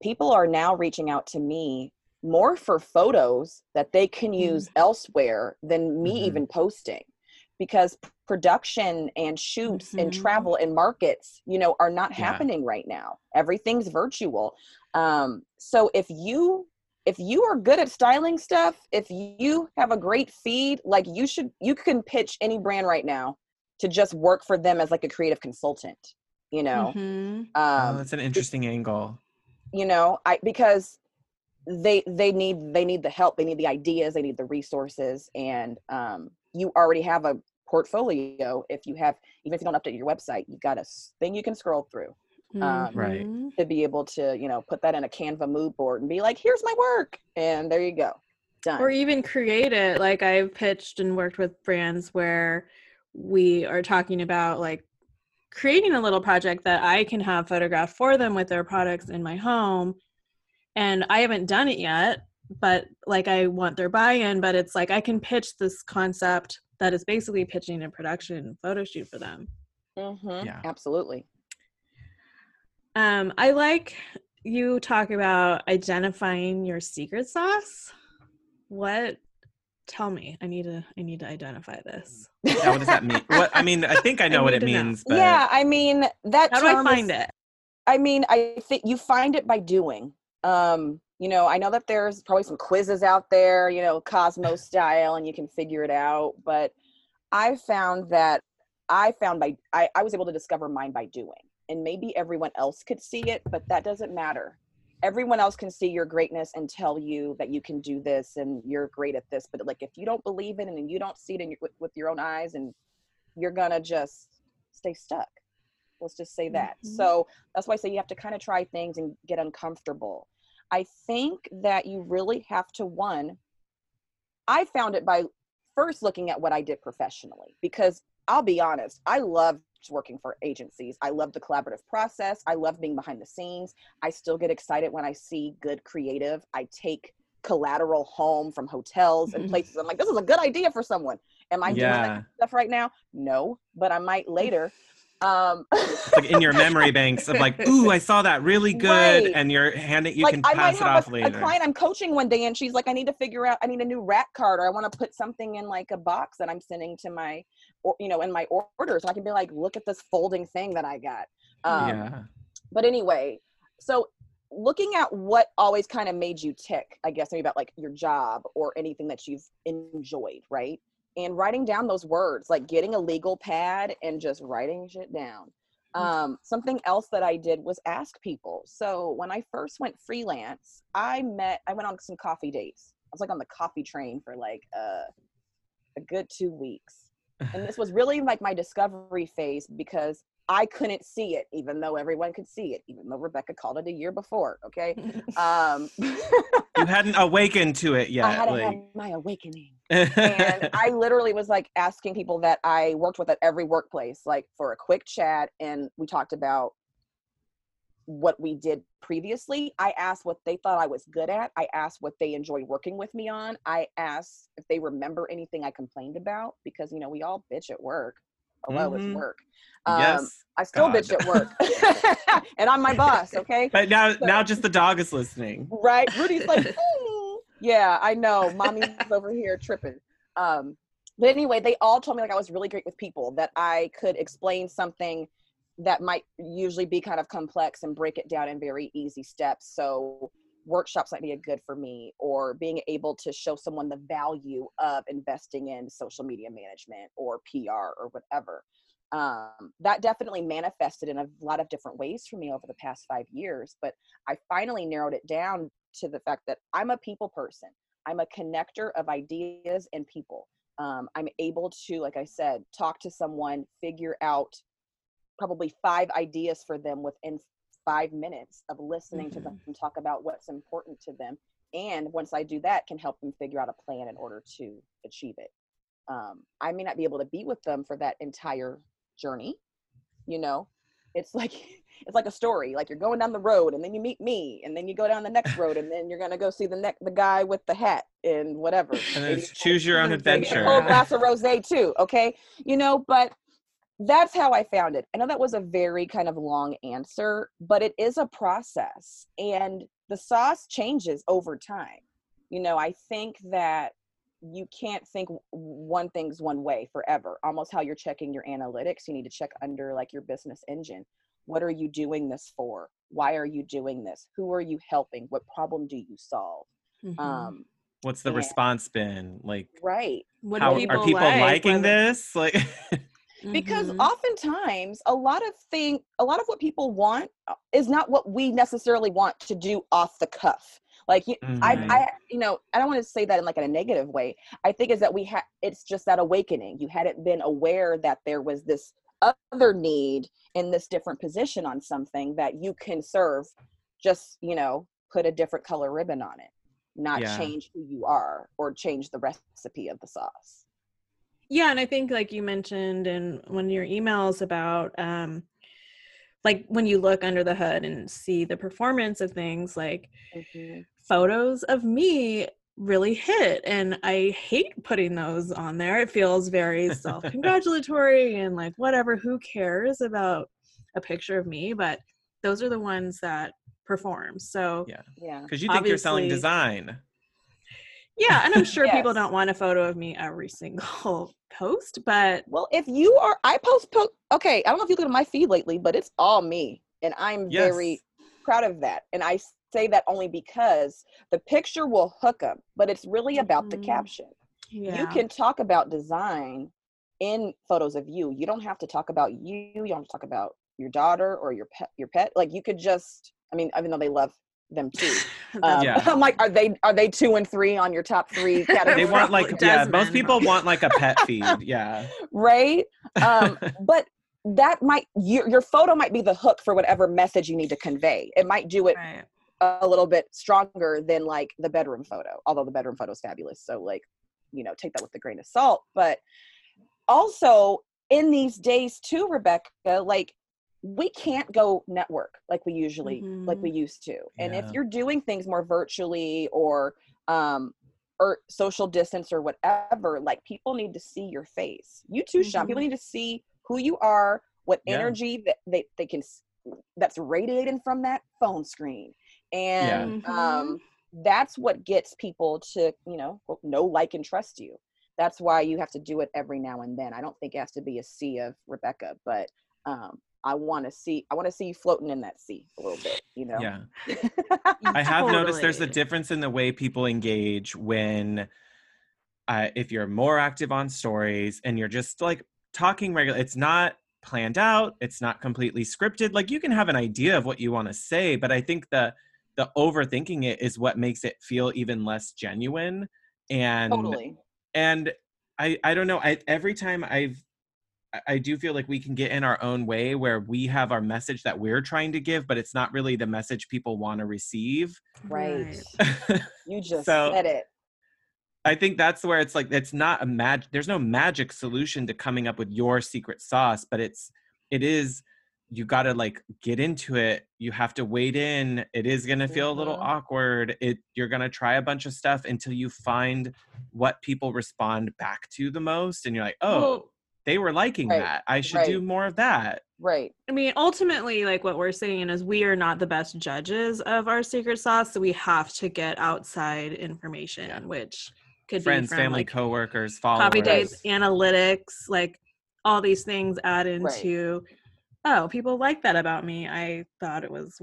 people are now reaching out to me more for photos that they can Mm. use elsewhere than me Mhm. even posting because production and shoots and Mhm. travel and markets you know are not Yeah. happening right now everything's virtual um so if you if you are good at styling stuff if you have a great feed like you should you can pitch any brand right now to just work for them as like a creative consultant you know Mhm. oh, um that's an interesting angle. you know i because they they need they need the help they need the ideas they need the resources and um you already have a portfolio if you have even if you don't update your website you've got a thing you can scroll through Um, Right. Mhm. to be able to you know put that in a canva mood board and be like here's my work and there you go done Or even create it. Like I've pitched and worked with brands where we are talking about like creating a little project that I can have photographed for them with their products in my home. And I haven't done it yet, but like I want their buy-in, but it's like I can pitch this concept that is basically pitching a production photo shoot for them. Mhm, Yeah. absolutely Um, I like you talk about identifying your secret sauce. What? Tell me. I need to. I need to identify this. Yeah, what does that mean? What I mean, I think I know what it means, but yeah i mean that How do I find is- it? I mean, I think you find it by doing. Um, you know, I know that there's probably some quizzes out there, you know, Cosmo style, and you can figure it out. But I found that I found by I, I was able to discover mine by doing. And maybe everyone else could see it, but that doesn't matter. Everyone else can see your greatness and tell you that you can do this and you're great at this. But like if you don't believe it and you don't see it in your, with, with your own eyes, and you're gonna just stay stuck. Let's just say that. Mhm. So that's why I say you have to kind of try things and get uncomfortable. I think that you really have to one. I found it by first looking at what I did professionally because I'll be honest, I loved working for agencies. I love the collaborative process. I love being behind the scenes. I still get excited when I see good creative. I take collateral home from hotels and places. I'm like, this is a good idea for someone. Am I doing that stuff right now? No, but I might later. Um, like in your memory banks of like, ooh, I saw that really good, Right. and you're handing, you like can I might pass it have off a, a client I'm coaching one day, and she's like, "I need to figure out. I need a new rack card, or I want to put something in like a box that I'm sending to my, or you know, in my orders." And I can be like, "Look at this folding thing that I got." Um, yeah, But anyway, so looking at what always kind of made you tick, I guess maybe about like your job or anything that you've enjoyed, right? And writing down those words, like getting a legal pad and just writing shit down. Um, something else that I did was ask people. So when I first went freelance, I met, I went on some coffee dates. I was like on the coffee train for like uh, a good two weeks. And this was really like my discovery phase because I couldn't see it, even though everyone could see it, even though Rebecca called it a year before. Okay. Um, you hadn't awakened to it yet. I hadn't like, had my awakening. and I literally was like asking people that I worked with at every workplace, like for a quick chat, and we talked about what we did previously. I asked what they thought I was good at. I asked what they enjoyed working with me on. I asked if they remember anything I complained about because you know we all bitch at work. Hello, Mhm. it's work. Um, yes, I still God. bitch at work, and I'm my boss. Okay, but now, so- now just the dog is listening. right? Rudy's like, "Hmm." yeah, I know. Mommy's over here tripping. Um, but anyway, they all told me like I was really great with people, that I could explain something that might usually be kind of complex and break it down in very easy steps. So workshops might be a good for me, or being able to show someone the value of investing in social media management or PR or whatever. Um, that definitely manifested in a lot of different ways for me over the past five years. But I finally narrowed it down to the fact that I'm a people person. I'm a connector of ideas and people. Um, I'm able to, like I said, talk to someone, figure out probably five ideas for them within five minutes of listening to them talk about what's important to them. And once I do that, can help them figure out a plan in order to achieve it. Um, I may not be able to be with them for that entire journey. You know, it's like it's like a story. Like you're going down the road, and then you meet me, and then you go down the next road, and then you're gonna go see the next the guy with the hat and whatever. And then choose your own maybe a adventure. whole glass of rosé too. Okay, you know, but that's how I found it. I know that was a very kind of long answer, but it is a process and the sauce changes over time. You know, I think that you can't think one thing's one way forever. Almost how you're checking your analytics, you need to check under like your business engine. What are you doing this for? Why are you doing this? Who are you helping? What problem do you solve? Mhm. Um, What's the Yeah. response been? Like, right. what how people are people like, liking whether- this? Like, because Mhm. oftentimes a lot of thing a lot of what people want uh, is not what we necessarily want to do off the cuff like you, Mhm. I, I you know i don't want to say that in like in a negative way i think is that we had it's just that awakening you hadn't been aware that there was this other need in this different position on something that you can serve just you know put a different color ribbon on it not Yeah. change who you are or change the recipe of the sauce Yeah, and I think like you mentioned in one of your emails about um like when you look under the hood and see the performance of things like photos of me really hit and I hate putting those on there. It feels very self-congratulatory and like whatever who cares about a picture of me, but those are the ones that perform. So Yeah. yeah because you think you're selling design. Yeah, and I'm sure people don't want a photo of me every single post, but Well, if you are, I post, po- okay, I don't know if you look at my feed lately, but it's all me. And I'm Yes. very proud of that. And I say that only because the picture will hook them, but it's really about the Mhm. caption. yeah. You can talk about design in photos of you. You don't have to talk about you. You don't have to talk about your daughter or your pet, your pet. Like you could just, I mean, even though they love them too. Um, Yeah. I'm like, are they, are they two and three on your top three They want like yeah, most people want like a pet feed. Yeah. right? Um, but that might your your photo might be the hook for whatever message you need to convey. It might do it right. a little bit stronger than like the bedroom photo, although the bedroom photo is fabulous. So like, you know, take that with a grain of salt. But also in these days too, Rebecca, like we can't go network like we usually like we used to. And if you're doing things more virtually or um or social distance or whatever, like people need to see your face. You too, Sean. People need to see who you are, what Yeah. energy that they, they can that's radiating from that phone screen. And Mhm. um that's what gets people to, you know, know, like, and trust you. That's why you have to do it every now and then. I don't think it has to be a sea of Rebecca, but um I want to see I want to see you floating in that sea a little bit, you know. Yeah. I have noticed there's a difference in the way people engage when uh, if you're more active on stories and you're just like talking regular it's not planned out it's not completely scripted like you can have an idea of what you want to say but i think the the overthinking it is what makes it feel even less genuine and totally. and i i don't know i every time i've I- I do feel like we can get in our own way where we have our message that we're trying to give, but it's not really the message people want to receive. Right. You just So- said it. I think that's where it's like it's not a mag. There's no magic solution to coming up with your secret sauce, but it's it is. You got to like get into it. You have to wade in. It is gonna feel a little Mhm. awkward. It you're gonna try a bunch of stuff until you find what people respond back to the most, and you're like, oh, Well, they were liking Right, that. I should do more of that. Right. I mean, ultimately, like what we're saying is we are not the best judges of our secret sauce, so we have to get outside information, Yeah. which could Friends, be from family, like coworkers, followers. copy dates, analytics, like all these things add into. Oh, people like that about me. I thought it was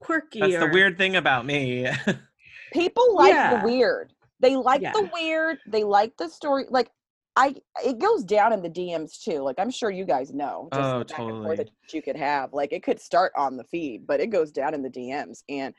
quirky. That's the weird thing about me. People like Yeah. the weird. They like Yeah. the weird. They like the story. Like I, it goes down in the DMs too. Like I'm sure you guys know. Just Oh, the back and forth totally. that you could have. Like it could start on the feed, but it goes down in the DMs. And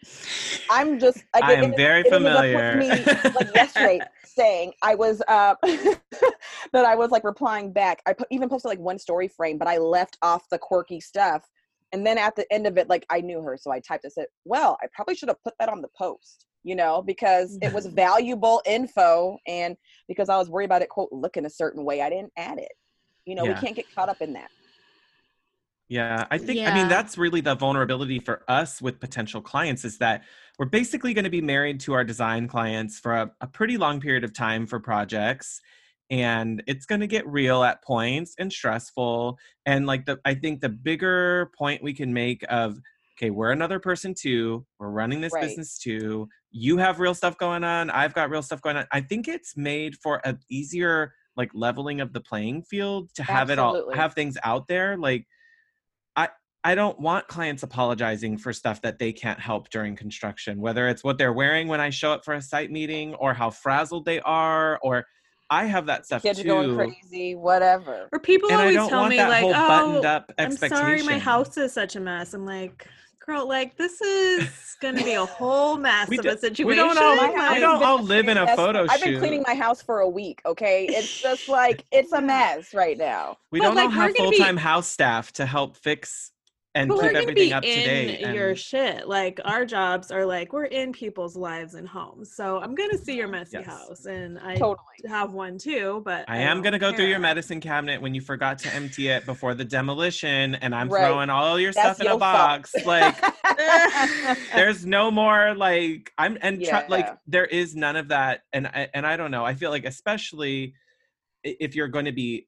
I'm just. Like, I it am ended- very it ended up with familiar. me, like yesterday saying I was uh, that I was like replying back. I put, even posted like one story frame, but I left off the quirky stuff. And then at the end of it, like I knew her, so I typed. I said, "Well, I probably should have put that on the post, you know, because it was valuable info, and because I was worried about it quote looking a certain way, I didn't add it. You know, Yeah. we can't get caught up in that. Yeah, I think I mean that's really the vulnerability for us with potential clients is that we're basically going to be married to our design clients for a, a pretty long period of time for projects and it's going to get real at points and stressful and like the i think the bigger point we can make of okay we're another person too we're running this Right. business too you have real stuff going on i've got real stuff going on i think it's made for an easier like leveling of the playing field to have it all have things out there like i i don't want clients apologizing for stuff that they can't help during construction whether it's what they're wearing when i show up for a site meeting or how frazzled they are or i have that stuff Kids are too going crazy, whatever. Or people and always tell me like, "Oh, up I'm sorry, my house is such a mess." I'm like, "Girl, like this is gonna be a whole mess We of do- a situation." we don't all- My we house like- has don't all live in a mess. photo I've been cleaning my house for a week. Okay, it's just like it's a mess right now. we But, don't like, all have we're gonna be- full-time house staff to help fix and But keep we're gonna everything be up to in date your and- shit. Like our jobs are like we're in people's lives and homes. So I'm gonna see your messy Yes. house, and I Totally. have one too. But I am gonna go through your medicine cabinet when you forgot to empty it before the demolition, and I'm Right. throwing all your That's stuff in a your fault. box. Like there's no more like I'm and try, like Yeah. there is none of that, and I, and I don't know. I feel like especially if you're going to be m-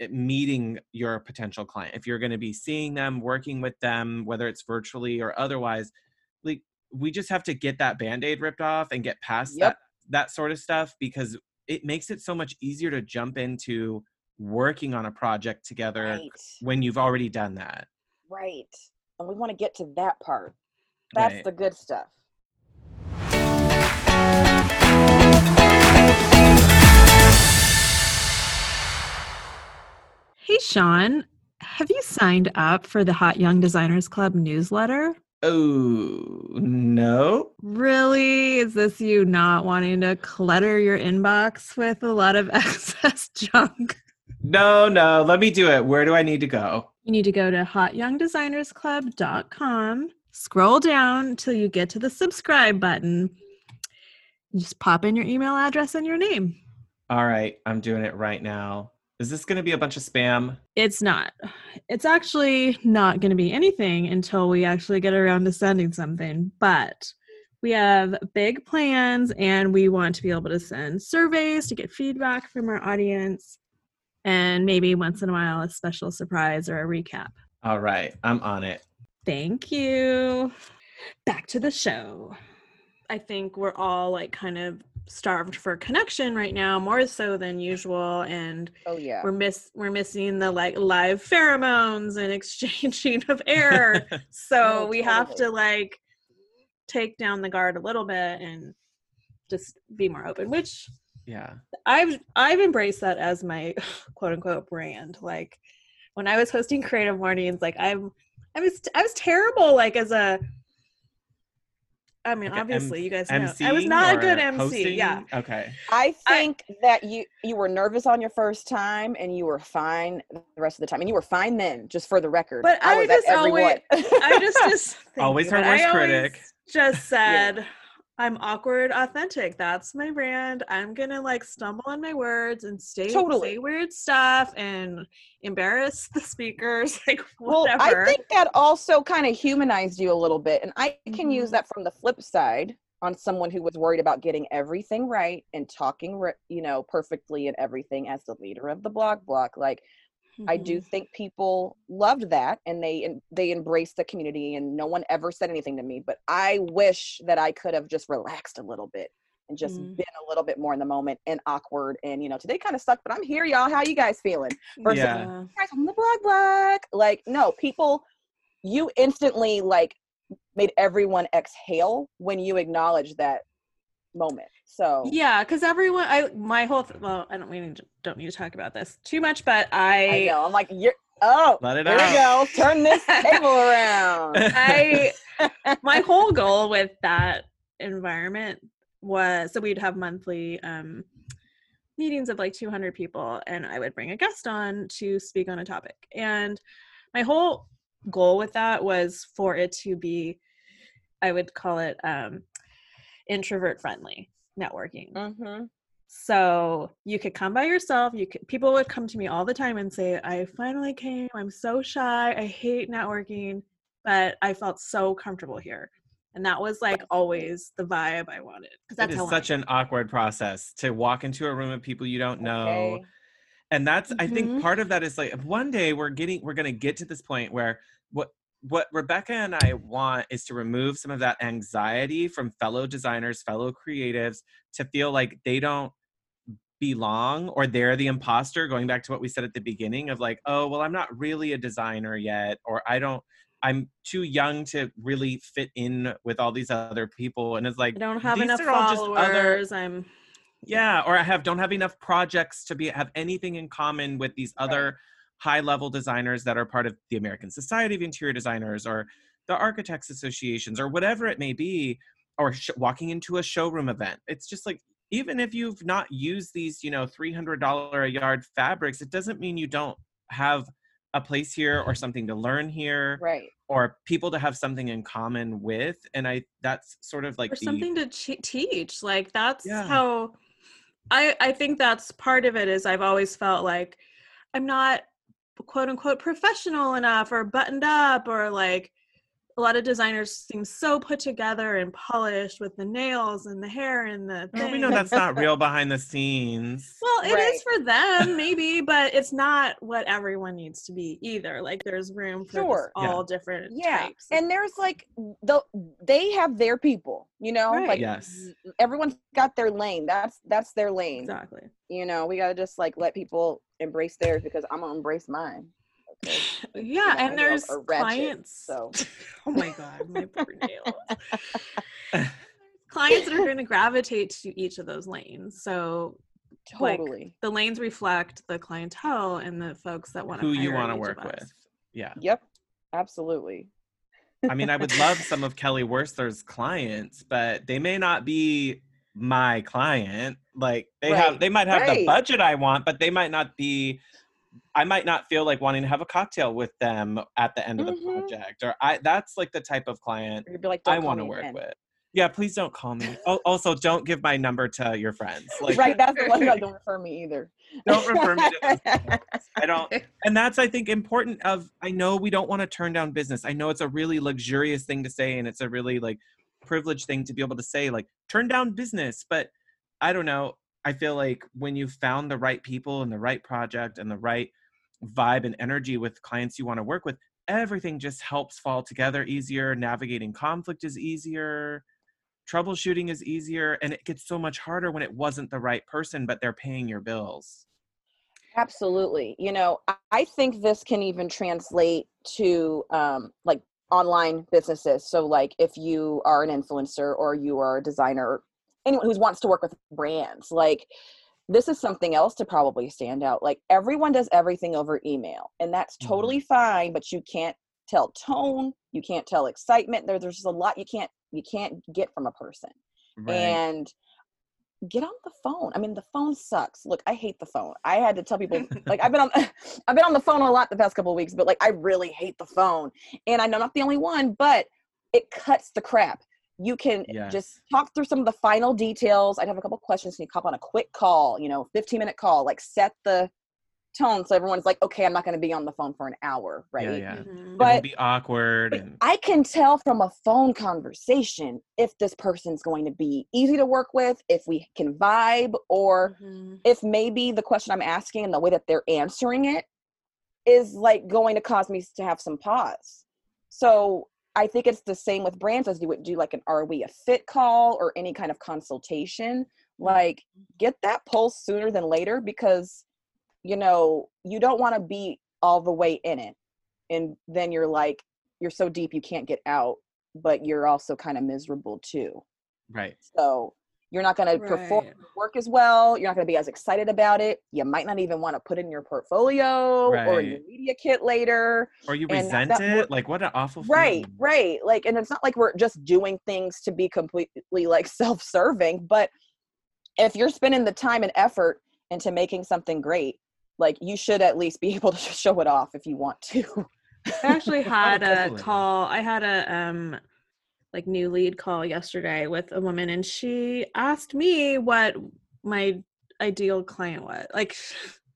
Eh, meeting your potential client, if you're going to be seeing them, working with them, whether it's virtually or otherwise, like we just have to get that band-aid ripped off and get past Yep. that that sort of stuff because it makes it so much easier to jump into working on a project together right, when you've already done that. right. And we want to get to that part. That's Right. the good stuff. Hey, Sean, have you signed up for the Hot Young Designers Club newsletter? Oh no. Really? Is this you not wanting to clutter your inbox with a lot of excess junk? No, no. Let me do it. Where do I need to go? You need to go to hotyoungdesignersclub.com, scroll down till you get to the subscribe button. You just pop in your email address and your name. All right, I'm doing it right now. Is this going to be a bunch of spam? It's not. It's actually not going to be anything until we actually get around to sending something. But we have big plans and we want to be able to send surveys to get feedback from our audience and maybe once in a while a special surprise or a recap. All right, I'm on it. Thank you. Back to the show. I think we're all like kind of starved for connection right now, more so than usual. And Oh yeah. we're miss we're missing the like live pheromones and exchanging of air so No, we have to like take down the guard a little bit and just be more open which yeah. i've i've embraced that as my quote unquote brand like when i was hosting creative mornings like i'm i was i was terrible like as a i mean Like obviously M- you guys know i was not a good mc hosting? yeah Okay. I I- think that you you were nervous on your first time and you were fine the rest of the time, and you were fine then. Just for the record, But I was just always- I just just Always you, her but I worst always critic. Just said I'm awkward, authentic. That's my brand. I'm gonna like stumble on my words and stay Totally. say weird stuff and embarrass the speakers, like well. I think that also kind of humanized you a little bit, and I can use Mhm. that from the flip side on someone who was worried about getting everything right and talking, you know, perfectly and everything as the leader of the blog block. Like I do think people loved that and they they embraced the community and no one ever said anything to me but i wish that i could have just relaxed a little bit and just Mm. been a little bit more in the moment and awkward and you know today kind of sucked but i'm here y'all how you guys feeling versus Yeah. "You guys on the blog block like no people you instantly like made everyone exhale when you acknowledge that moment so Yeah, because everyone, I my whole th- well, I don't mean to, don't need to talk about this too much, but i I know i'm like you're oh Let it there we out. go turn this table around I my whole goal with that environment was so we'd have monthly um meetings of like 200 people and I would bring a guest on to speak on a topic. And my whole goal with that was for it to be I would call it um introvert friendly networking. mm-hmm. So you could come by yourself. You could people would come to me all the time and say, I finally came. I'm so shy. I hate networking, but I felt so comfortable here. And that was like always the vibe I wanted. That is such an awkward process to walk into a room of people you don't know. Okay. And that's I Mhm. think part of that is like one day we're getting we're gonna get to this point where what what Rebecca and I want is to remove some of that anxiety from fellow designers, fellow creatives to feel like they don't belong or they're the imposter going back to what we said at the beginning of like oh well i'm not really a designer yet or i don't i'm too young to really fit in with all these other people and it's like I don't have enough just other- followers. I'm yeah or i have don't have enough projects to be have anything in common with these other high level designers that are part of the american society of interior designers or the architects associations or whatever it may be or sh- walking into a showroom event it's just like even if you've not used these you know $300 a yard fabrics it doesn't mean you don't have a place here or something to learn here Right. or people to have something in common with and i that's sort of like or the, something to ch- teach. Like that's Yeah. how I I think that's part of it is I've always felt like I'm not quote unquote professional enough or buttoned up or like a lot of designers seem so put together and polished with the nails and the hair and the Well, we know that's not real behind the scenes Well, it is Right. for them, maybe, but it's not what everyone needs to be either. Like, there's room for this Sure. Yeah. all different Yeah. types. And there's like the they have their people, you know? Right. Like Yes. everyone's got their lane. That's that's their lane. exactly. You know, we gotta just like let people embrace theirs because I'm gonna embrace mine. Yeah, and there's clients. So Oh my god, my poor nails. clients that are going to gravitate to each of those lanes. So Like, totally. the lanes reflect the clientele and the folks that want to who you want to work with yeah Yep. Absolutely. I mean, I would love some of Kelly Wearstler's clients, but they may not be my client. Like they have, they might have the budget I want, but they might not be. I might not feel like wanting to have a cocktail with them at the end of the Mhm. project, or I. That's like the type of client You'd be like, I want to work again." with. Yeah, please don't call me. Oh, also, don't give my number to your friends. Like, right, that's the one that don't refer me either. Don't refer me to I don't and that's I think important of I know we don't want to turn down business. I know it's a really luxurious thing to say and it's a really like privileged thing to be able to say like turn down business, but I don't know. I feel like when you've found the right people and the right project and the right vibe and energy with clients you want to work with, everything just helps fall together easier. Navigating conflict is easier. Troubleshooting is easier. And it gets so much harder when it wasn't the right person, but they're paying your bills. Absolutely. You know, I- think this can even translate to um, like online businesses. So, like, if you are an influencer or you are a designer, anyone who wants to work with brands, like, this is something else to probably stand out. Like, everyone does everything over email, and that's Mhm. totally fine, but you can't tell tone, you can't tell excitement. There, there's just a lot you can't you can't get from a person Right. and get on the phone. I mean, the phone sucks. Look, I hate the phone. I had to tell people like I've been on I've been on the phone a lot the past couple of weeks, but like I really hate the phone. And I know I'm not the only one, but it cuts the crap. You can Yes. just talk through some of the final details. I'd have a couple questions. Can you hop on a quick call, you know, 15 minute call, like set the tone so everyone's like, okay, I'm not going to be on the phone for an hour, right? Yeah, yeah. Mhm. it will be awkward Like, and I can tell from a phone conversation if this person's going to be easy to work with, if we can vibe, or Mhm. if maybe the question I'm asking and the way that they're answering it is like going to cause me to have some pause. So I think it's the same with brands as you would do like an are we a fit call or any kind of consultation. Like mm-hmm. get that pulse sooner than later because you know you don't want to be all the way in it and then you're like you're so deep you can't get out but you're also kind of miserable too right. so you're not going to perform work as well. You're not going to be as excited about it. You might not even want to put it in your portfolio or in your media kit later. Or you And resent that it. work- Like what an awful Right, feeling. right. Like, and it's not like we're just doing things to be completely like self serving, but if you're spending the time and effort into making something great, like you should at least be able to show it off if you want to. I actually had a call. I had a um like new lead call yesterday with a woman and she asked me what my ideal client was. Like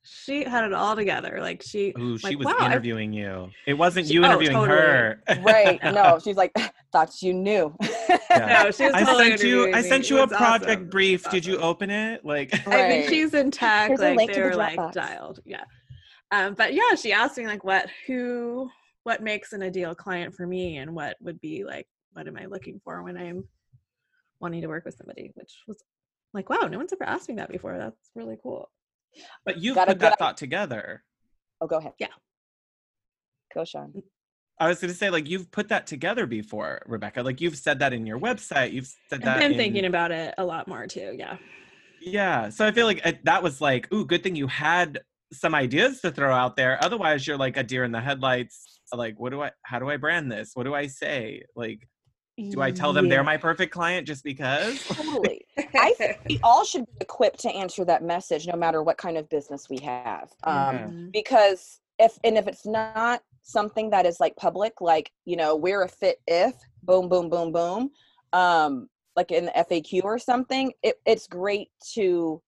she had it all together. Like she Ooh, she Like, was wow, I- interviewing you. It wasn't She- you oh, interviewing totally. her. right. No, she's like, thought you knew. no, she was I totally sent you. I sent you a project awesome. brief. It was Did you open it? Like, I mean, she's in tech. Here's like they to the like Dropbox. dialed. Yeah. Um, but yeah, she asked me like, what, who, what makes an ideal client for me, and what would be like, what am I looking for when I'm wanting to work with somebody? Which was like, wow, no one's ever asked me that before. That's really cool. but you've Got a put good that thought together. Oh, go ahead. Yeah. Go, Sean. Mm. I was going to say, like, you've put that together before, Rebecca. Like, you've said that in your website. You've said that. I've been in- thinking about it a lot more too. Yeah. Yeah. So I feel like it, that was like, ooh, good thing you had some ideas to throw out there. Otherwise, you're like a deer in the headlights. Like, what do I, how do I brand this? What do I say? Like, do I tell them they're my perfect client just because? Totally. I think we all should be equipped to answer that message, no matter what kind of business we have. Um, Yeah. Mhm. because if and if it's not something that is like public like you know we're a fit if boom boom boom boom um like in the faq or something it, it's great to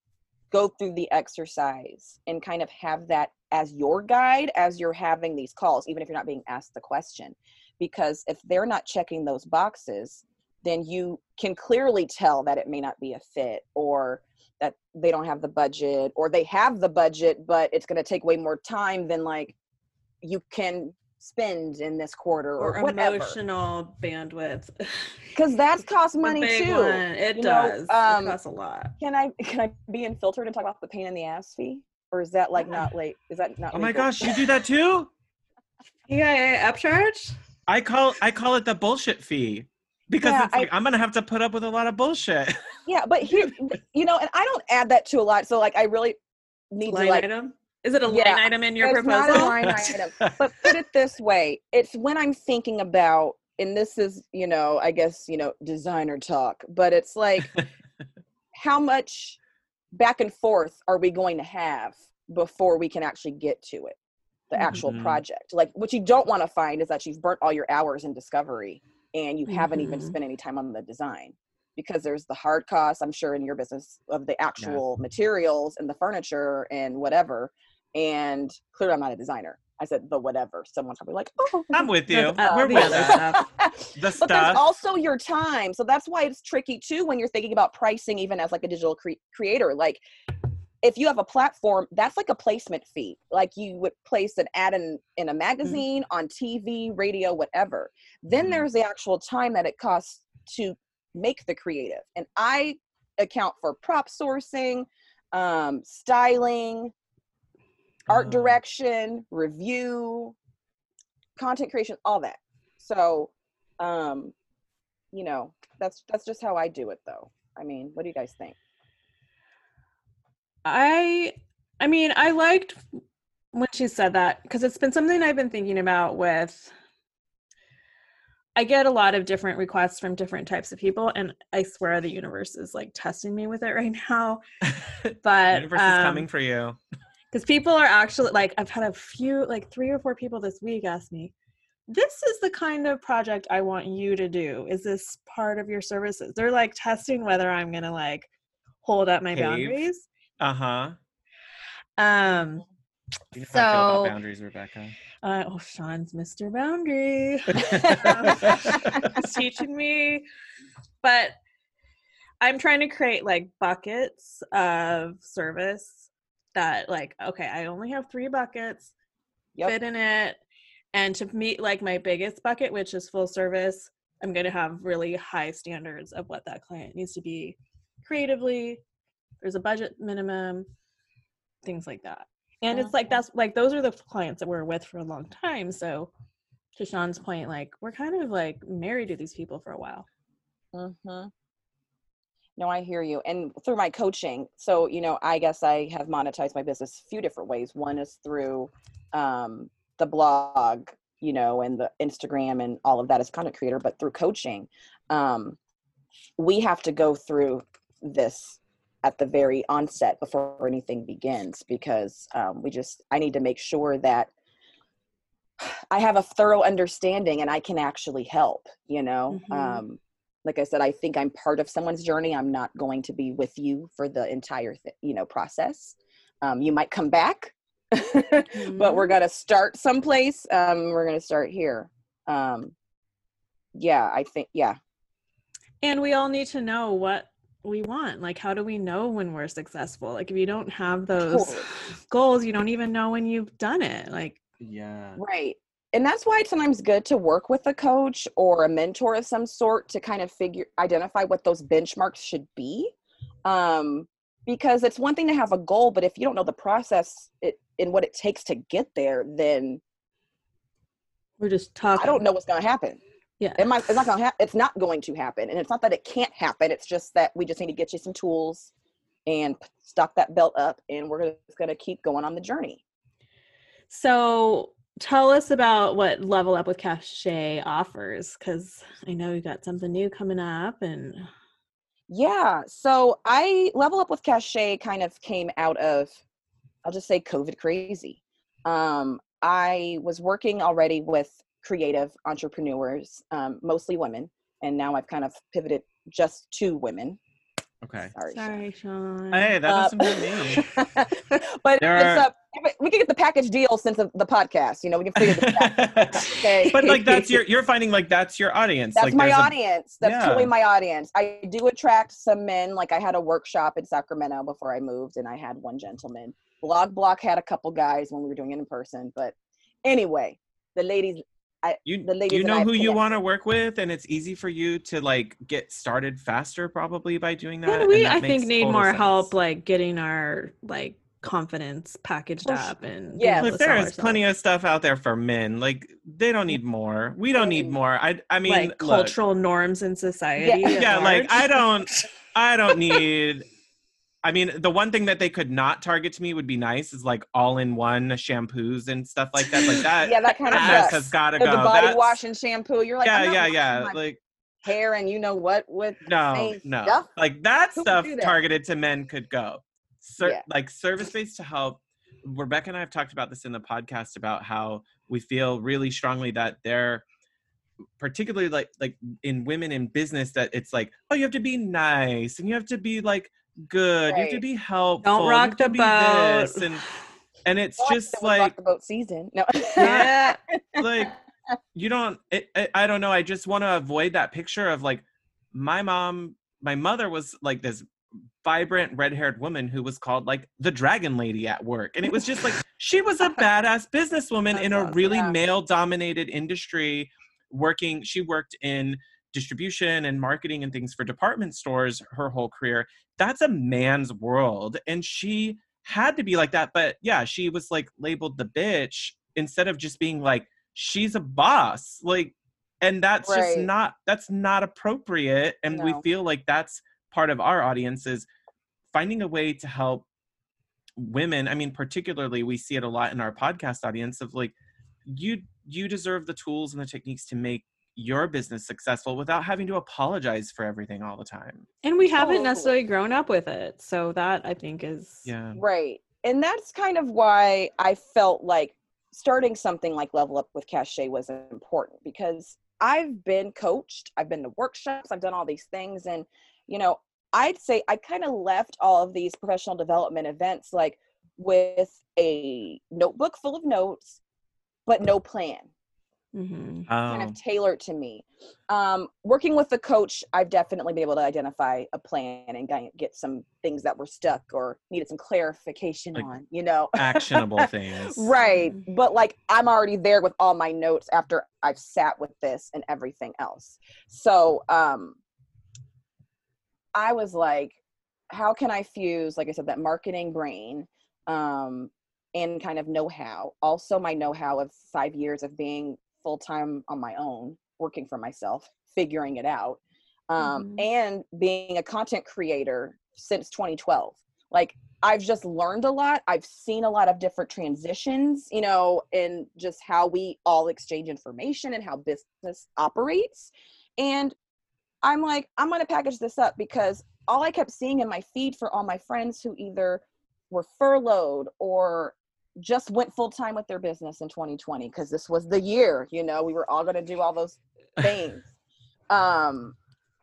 go through the exercise and kind of have that as your guide as you're having these calls even if you're not being asked the question because if they're not checking those boxes then you can clearly tell that it may not be a fit or that they don't have the budget or they have the budget but it's going to take way more time than like you can spend in this quarter or, or whatever emotional bandwidth. because that's cost The money big too one. It You know, does. um, it costs a lot. can i can i be unfiltered and talk about the pain in the ass fee or is that like Yeah. not late is that not Oh my gosh, you do that too? Yeah, upcharge. I call I call it the bullshit fee because Yeah, it's like I, am gonna have to put up with a lot of bullshit. yeah but here you know and i don't add that to a lot so like i really need Line to like item. Is it a Yeah, line item in your it's not a proposal? line item but put it this way it's when i'm thinking about and this is you know i guess you know designer talk but it's like how much back and forth are we going to have before we can actually get to it the actual Mhm. project like what you don't want to find is that you've burnt all your hours in discovery and you haven't even Mhm. spent any time on the design because there's the hard costs i'm sure in your business of the actual materials and the furniture and whatever and clearly i'm not a designer i said the whatever someone's probably like oh I'm with you. Uh, We're the with other that. stuff. The but there's also your time so that's why it's tricky too when you're thinking about pricing even as like a digital cre- creator like if you have a platform that's like a placement fee. Like you would place an ad in, in a magazine on tv radio whatever. Then Mhm. there's the actual time that it costs to make the creative. And i account for prop sourcing um, styling art Oh. direction review content creation all that. So um you know that's that's just how i do it though. I mean what do you guys think I I mean, I liked when she said that because it's been something I've been thinking about with I get a lot of different requests from different types of people and I swear the universe is like testing me with it right now. But Universe is coming um, for you. because people are actually like I've had a few like three or four people this week ask me, this is the kind of project I want you to do. Is this part of your services? They're like testing whether I'm gonna like hold up my Cave. boundaries. Uh huh. Um You know how I feel So- about boundaries, Rebecca. Uh, oh, Sean's Mr. Boundary. He's teaching me. But I'm trying to create like buckets of service that, like, okay, I only have three buckets, Yep. fit in it. And to meet like my biggest bucket, which is full service, I'm going to have really high standards of what that client needs to be creatively. There's a budget minimum, things like that. And it's like that's like those are the clients that we're with for a long time. So to Sean's point, like we're kind of like married to these people for a while. Mm-hmm. No, I hear you. And through my coaching, so you know, I guess I have monetized my business a few different ways. One is through um, the blog, you know, and the Instagram and all of that as content creator, but through coaching, um, we have to go through this at the very onset before anything begins because um, we just I need to make sure that I have a thorough understanding and I can actually help, you know. Mhm. Um, like I said, I think I'm part of someone's journey. I'm not going to be with you for the entire, th- you know, process. Um, you might come back, but we're gonna start someplace. Um, we're gonna start here. Um, yeah, I think yeah. And we all need to know what we want. Like, how do we know when we're successful? Like, if you don't have those Totally. goals, you don't even know when you've done it. Like, Yeah. Right. And that's why it's sometimes good to work with a coach or a mentor of some sort to kind of figure identify what those benchmarks should be. Um, because it's one thing to have a goal, but if you don't know the process it, and what it takes to get there, then we're just talking. I don't know what's going to happen. Yeah. It might, it's not going to happen. It's not going to happen. And it's not that it can't happen. It's just that we just need to get you some tools and stock that belt up and we're just going to keep going on the journey. So tell us about what Level Up with Cachet offers, because I know you got something new coming up, and Yeah. So I level up with cachet kind of came out of, I'll just say COVID crazy. Um, I was working already with creative entrepreneurs, um, mostly women, and now I've kind of pivoted just to women. Okay. Sorry. Sorry, Sean. Hey, that Uh, doesn't mean me. but There it's are- uh, we can get the package deal since of the podcast. You know, we can figure this out. Okay. but like that's your you're finding like that's your audience. That's like my there's a- audience. That's Yeah. totally my audience. I do attract some men. Like I had a workshop in Sacramento before I moved, and I had one gentleman. Blog Block had a couple guys when we were doing it in person. But anyway, the ladies, I you, the ladies you know who you want to work with and it's easy for you to like get started faster probably by doing that and we, that I think, makes need more sense. help, like getting our like confidence packaged For up and yeah being able Look, to sell there is plenty of stuff out there for men like they don't need more we don't need more i i mean like cultural norms in society. Yeah. yeah like i don't i don't need i mean the one thing that they could not target to me would be nice is like all in one shampoos and stuff like that like that Yeah, that kind of mess has got to go. The body That's- wash and shampoo. You're like, yeah yeah yeah like hair and you know what with no no stuff. like that Who stuff that? targeted to men could go Ser- Yeah. like service based to help rebecca and i have talked about this in the podcast about how we feel really strongly that they're particularly like like in women in business that it's like oh you have to be nice and you have to be like good you have to be helpful don't rock the boat. and and it's Well, I just said it was rock like the boat season. No. yeah. like you don't it, it, i don't know i just want to avoid that picture of like my mom my mother was like this vibrant red-haired woman who was called like the dragon lady at work and it was just like she was a badass businesswoman in a awesome. really Yeah. male dominated industry working she worked in distribution and marketing and things for department stores her whole career that's a man's world and she had to be like that but yeah she was like labeled the bitch instead of just being like she's a boss like and that's just not that's not appropriate and we feel like that's part of our audience is finding a way to help women. I mean particularly we see it a lot in our podcast audience of like you you deserve the tools and the techniques to make your business successful without having to apologize for everything all the time And we haven't Totally. necessarily grown up with it. So that I think is yeah Right. And that's kind of why I felt like starting something like Level Up with Cachet was important because I've been coached, I've been to workshops, I've done all these things. And, you know, I'd say I kind of left all of these professional development events like with a notebook full of notes, but no plan Mhm. kind of tailored to me. Um, working with the coach, I've definitely been able to identify a plan and get some things that were stuck or needed some clarification Like on, you know. actionable things right. Mhm. But like I'm already there with all my notes after I've sat with this and everything else. So um I was like, how can I fuse, like I said, that marketing brain um and kind of know-how. Also my know-how of five years of being full-time on my own, working for myself, figuring it out. Um Mhm. and being a content creator since 2012. Like I've just learned a lot. I've seen a lot of different transitions, you know, in just how we all exchange information and how business operates. And I'm like, I'm going to package this up because all I kept seeing in my feed for all my friends who either were furloughed or just went full time with their business in 2020 because this was the year, you know, we were all going to do all those things. um,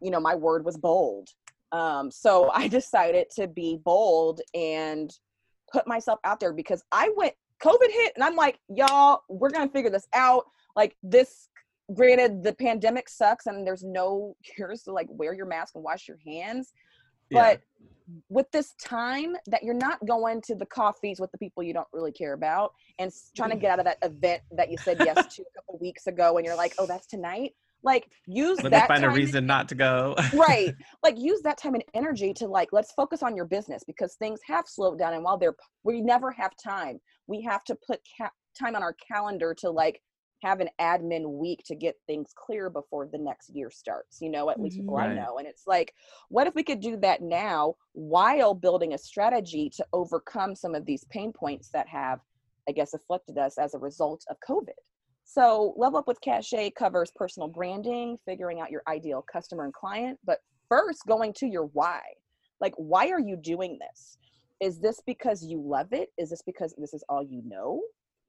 you know, my word was bold. Um, so I decided to be bold and put myself out there because I went COVID hit and I'm like, y'all, we're gonna figure this out. Like this granted the pandemic sucks and there's no cures to like wear your mask and wash your hands but yeah. With this time that you're not going to the coffees with the people you don't really care about and trying to get out of that event that you said yes to a couple weeks ago and you're like oh that's tonight? Like use Let that find a reason not to go. Right. Like use that time and energy to like let's focus on your business because things have slowed down and while they're we never have time. We have to put ca- time on our calendar to like have an admin week to get things clear before the next year starts you know at least people right. i know and it's like what if we could do that now while building a strategy to overcome some of these pain points that have i guess afflicted us as a result of covid? So level up with cachet covers personal branding figuring out your ideal customer and client but first going to your why. Like why are you doing this? Is this because you love it? Is this because this is all you know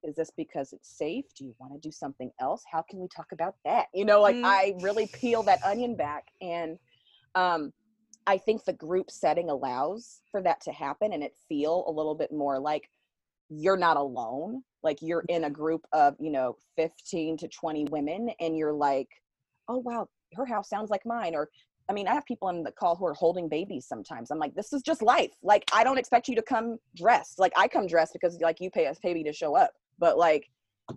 is this because it's safe do you want to do something else how can we talk about that you know like mm. i really peel that onion back and um i think the group setting allows for that to happen and it feel a little bit more like you're not alone like you're in a group of you know 15 to 20 women and you're like oh wow her house sounds like mine or I mean, I have people on the call who are holding babies sometimes. I'm like, this is just life. Like, I don't expect you to come dressed. Like, I come dressed because like you pay us pay me to show up but like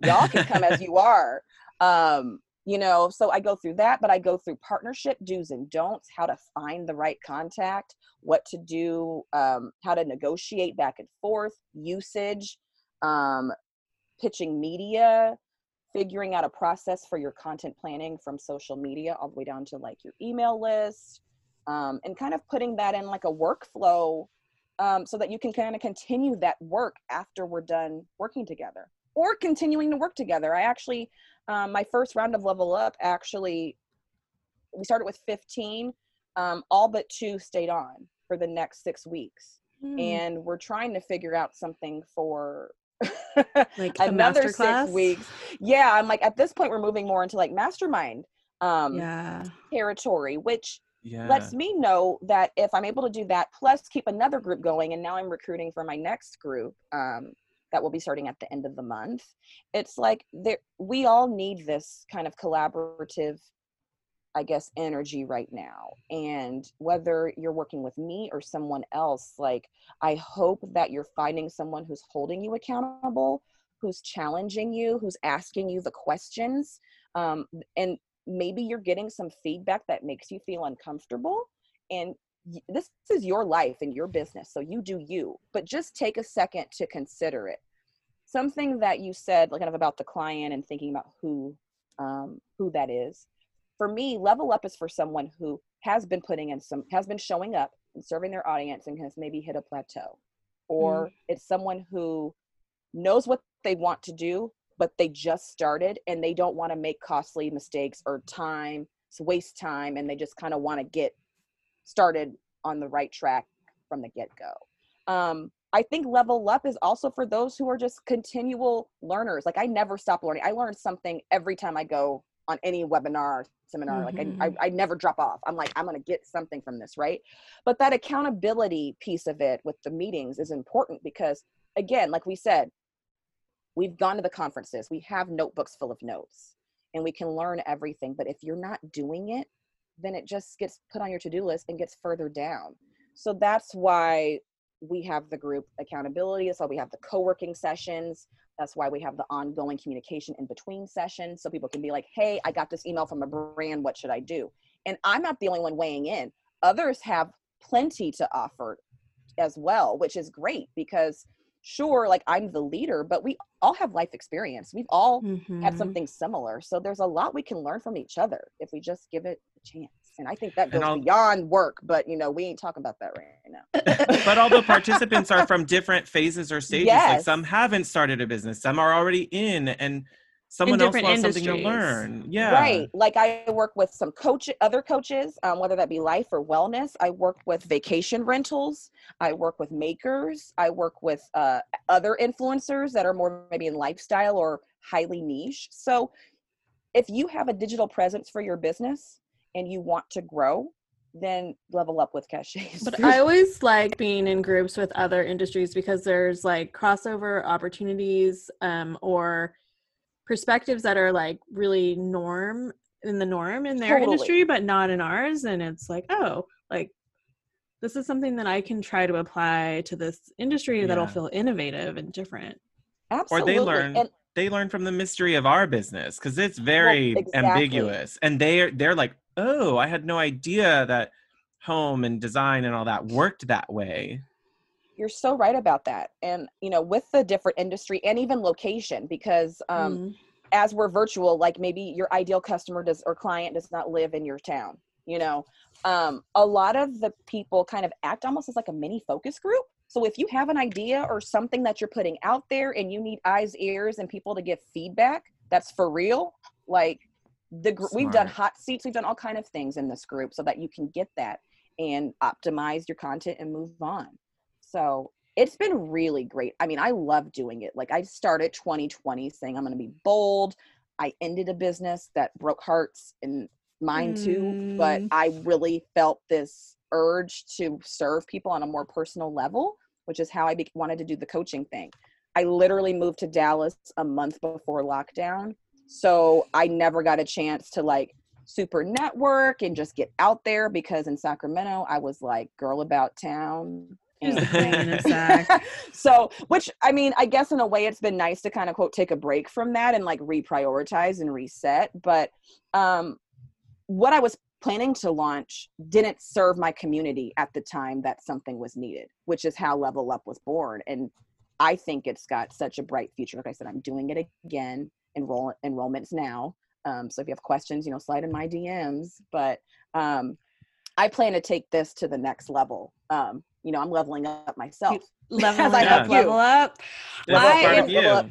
y'all can come as you are. Um you know so i go through that but i go through partnership do's and don'ts how to find the right contact what to do um, how to negotiate back and forth usage um, pitching media figuring out a process for your content planning from social media all the way down to like your email list um, and kind of putting that in like a workflow um, so that you can kind of continue that work after we're done working together or continuing to work together. I actually, um, my first round of level up, actually, we started with 15, um, all but two stayed on for the next six weeks. Mm. And we're trying to figure out something for like another six weeks. Yeah, I'm like at this point we're moving more into like mastermind um yeah. territory, which yeah. lets me know that if I'm able to do that, plus keep another group going, and now I'm recruiting for my next group um, that will be starting at the end of the month. It's like there, we all need this kind of collaborative, I guess, energy right now. And whether you're working with me or someone else, like I hope that you're finding someone who's holding you accountable, who's challenging you, who's asking you the questions, um, and maybe you're getting some feedback that makes you feel uncomfortable and this is your life and your business so you do you but just take a second to consider it something that you said like kind of about the client and thinking about who um, who that is for me level up is for someone who has been putting in some has been showing up and serving their audience and has maybe hit a plateau or mm. it's someone who knows what they want to do but they just started and they don't want to make costly mistakes or time waste time and they just kind of want to get started on the right track from the get-go. Um, i think level up is also for those who are just continual learners. Like i never stop learning. I learn something every time i go on any webinar seminar. Mm-hmm. like I, I, I never drop off. I'm like i'm going to get something from this right? But that accountability piece of it with the meetings is important because again like we said we've gone to the conferences. We have notebooks full of notes and we can learn everything. But if you're not doing it then it just gets put on your to-do list and gets further down. So that's why we have the group accountability that's why we have the co-working sessions that's why we have the ongoing communication in between sessions so people can be like hey i got this email from a brand what should i do? And i'm not the only one weighing in. Others have plenty to offer as well which is great because sure like i'm the leader but we all have life experience we've all mm-hmm. had something similar so there's a lot we can learn from each other if we just give it a chance and i think that goes beyond work but you know we ain't talking about that right now but all the participants are from different phases or stages yes. like some haven't started a business some are already in and someone else wants something to learn. Yeah. Right like i work with some coach other coaches um, whether that be life or wellness. I work with vacation rentals. I work with makers. I work with uh, other influencers that are more maybe in lifestyle or highly niche. So if you have a digital presence for your business and you want to grow then level up with cachets. But I always like being in groups with other industries because there's like crossover opportunities um, or perspectives that are like really norm in the norm in their Totally. industry but not in ours and it's like oh like this is something that i can try to apply to this industry that'll feel innovative and different Absolutely. or they learn And they learn from the mystery of our business because it's very exactly. ambiguous and they're they're like oh i had no idea that home and design and all that worked that way you're so right about that. And you know, with the different industry and even location, because um, Mm. as we're virtual, like maybe your ideal customer does or client does not live in your town. You know, um, a lot of the people kind of act almost as like a mini focus group. So if you have an idea or something that you're putting out there and you need eyes, ears, and people to give feedback, that's for real. Like the gr- we've done hot seats, we've done all kind of things in this group so that you can get that and optimize your content and move on. So it's been really great. I mean, I love doing it. Like I started 2020 saying I'm going to be bold. I ended a business that broke hearts and mine too, but Mm. I really felt this urge to serve people on a more personal level, which is how I be- wanted to do the coaching thing. I literally moved to Dallas a month before lockdown, so I never got a chance to like super network and just get out there because in Sacramento I was like girl about town. She's the and- queen in a sack. so which i mean i guess in a way it's been nice to kind of quote take a break from that and like reprioritize and reset but um what i was planning to launch didn't serve my community at the time that something was needed which is how level up was born and i think it's got such a bright future like i said i'm doing it again enroll enrollments now um, so if you have questions you know slide in my dms but um, i plan to take this to the next level um, you know i'm leveling up myself level up, help you. level up That's I part am- of you. Level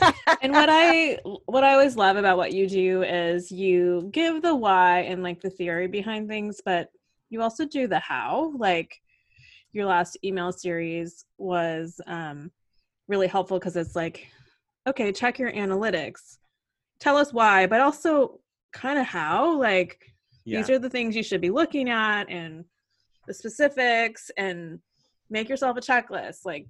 up. and what I what I always love about what you do is you give the why and like the theory behind things, but you also do the how. Like your last email series was um really helpful because it's like, okay, check your analytics. Tell us why, but also kind of how. Like yeah these are the things you should be looking at and the specifics and make yourself a checklist. Like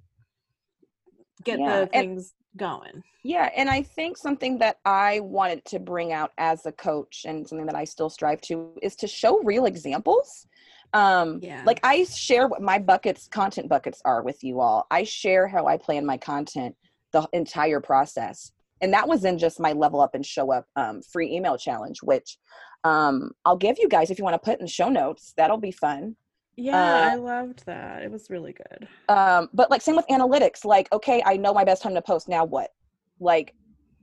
get Yeah, the and- things going. Yeah, and I think something that I wanted to bring out as a coach and something that I still strive to is to show real examples. Um Yeah. like I share what my buckets content buckets are with you all. I share how I plan my content the entire process. And that was in just my level up and show up um, free email challenge, which um, I'll give you guys if you want to put in show notes. That'll be fun. Yeah, Uh, I loved that. It was really good. um but like same with analytics. Like okay i know my best time to post. Now what? Like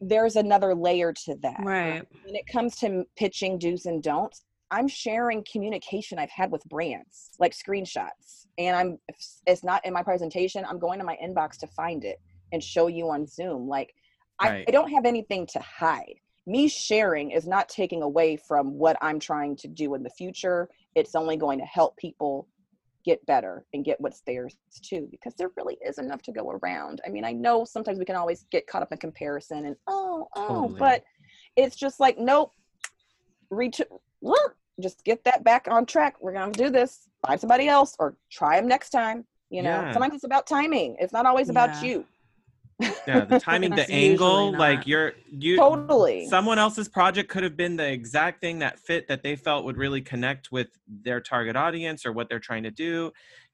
there's another layer to that. Right. when it comes to pitching do's and don'ts i'm sharing communication i've had with brands like screenshots. And i'm if it's not in my presentation i'm going to my inbox to find it and show you on zoom. Like I, I don't have anything to hide. Me sharing is not taking away from what i'm trying to do in the future it's only going to help people get better and get what's theirs too because there really is enough to go around i mean i know sometimes we can always get caught up in comparison and oh oh Totally. but it's just like nope reach look just get that back on track we're gonna do this find somebody else or try them next time you know Yeah. sometimes it's about timing it's not always about Yeah. you yeah the timing the angle like you're you totally someone else's project could have been the exact thing that fit that they felt would really connect with their target audience or what they're trying to do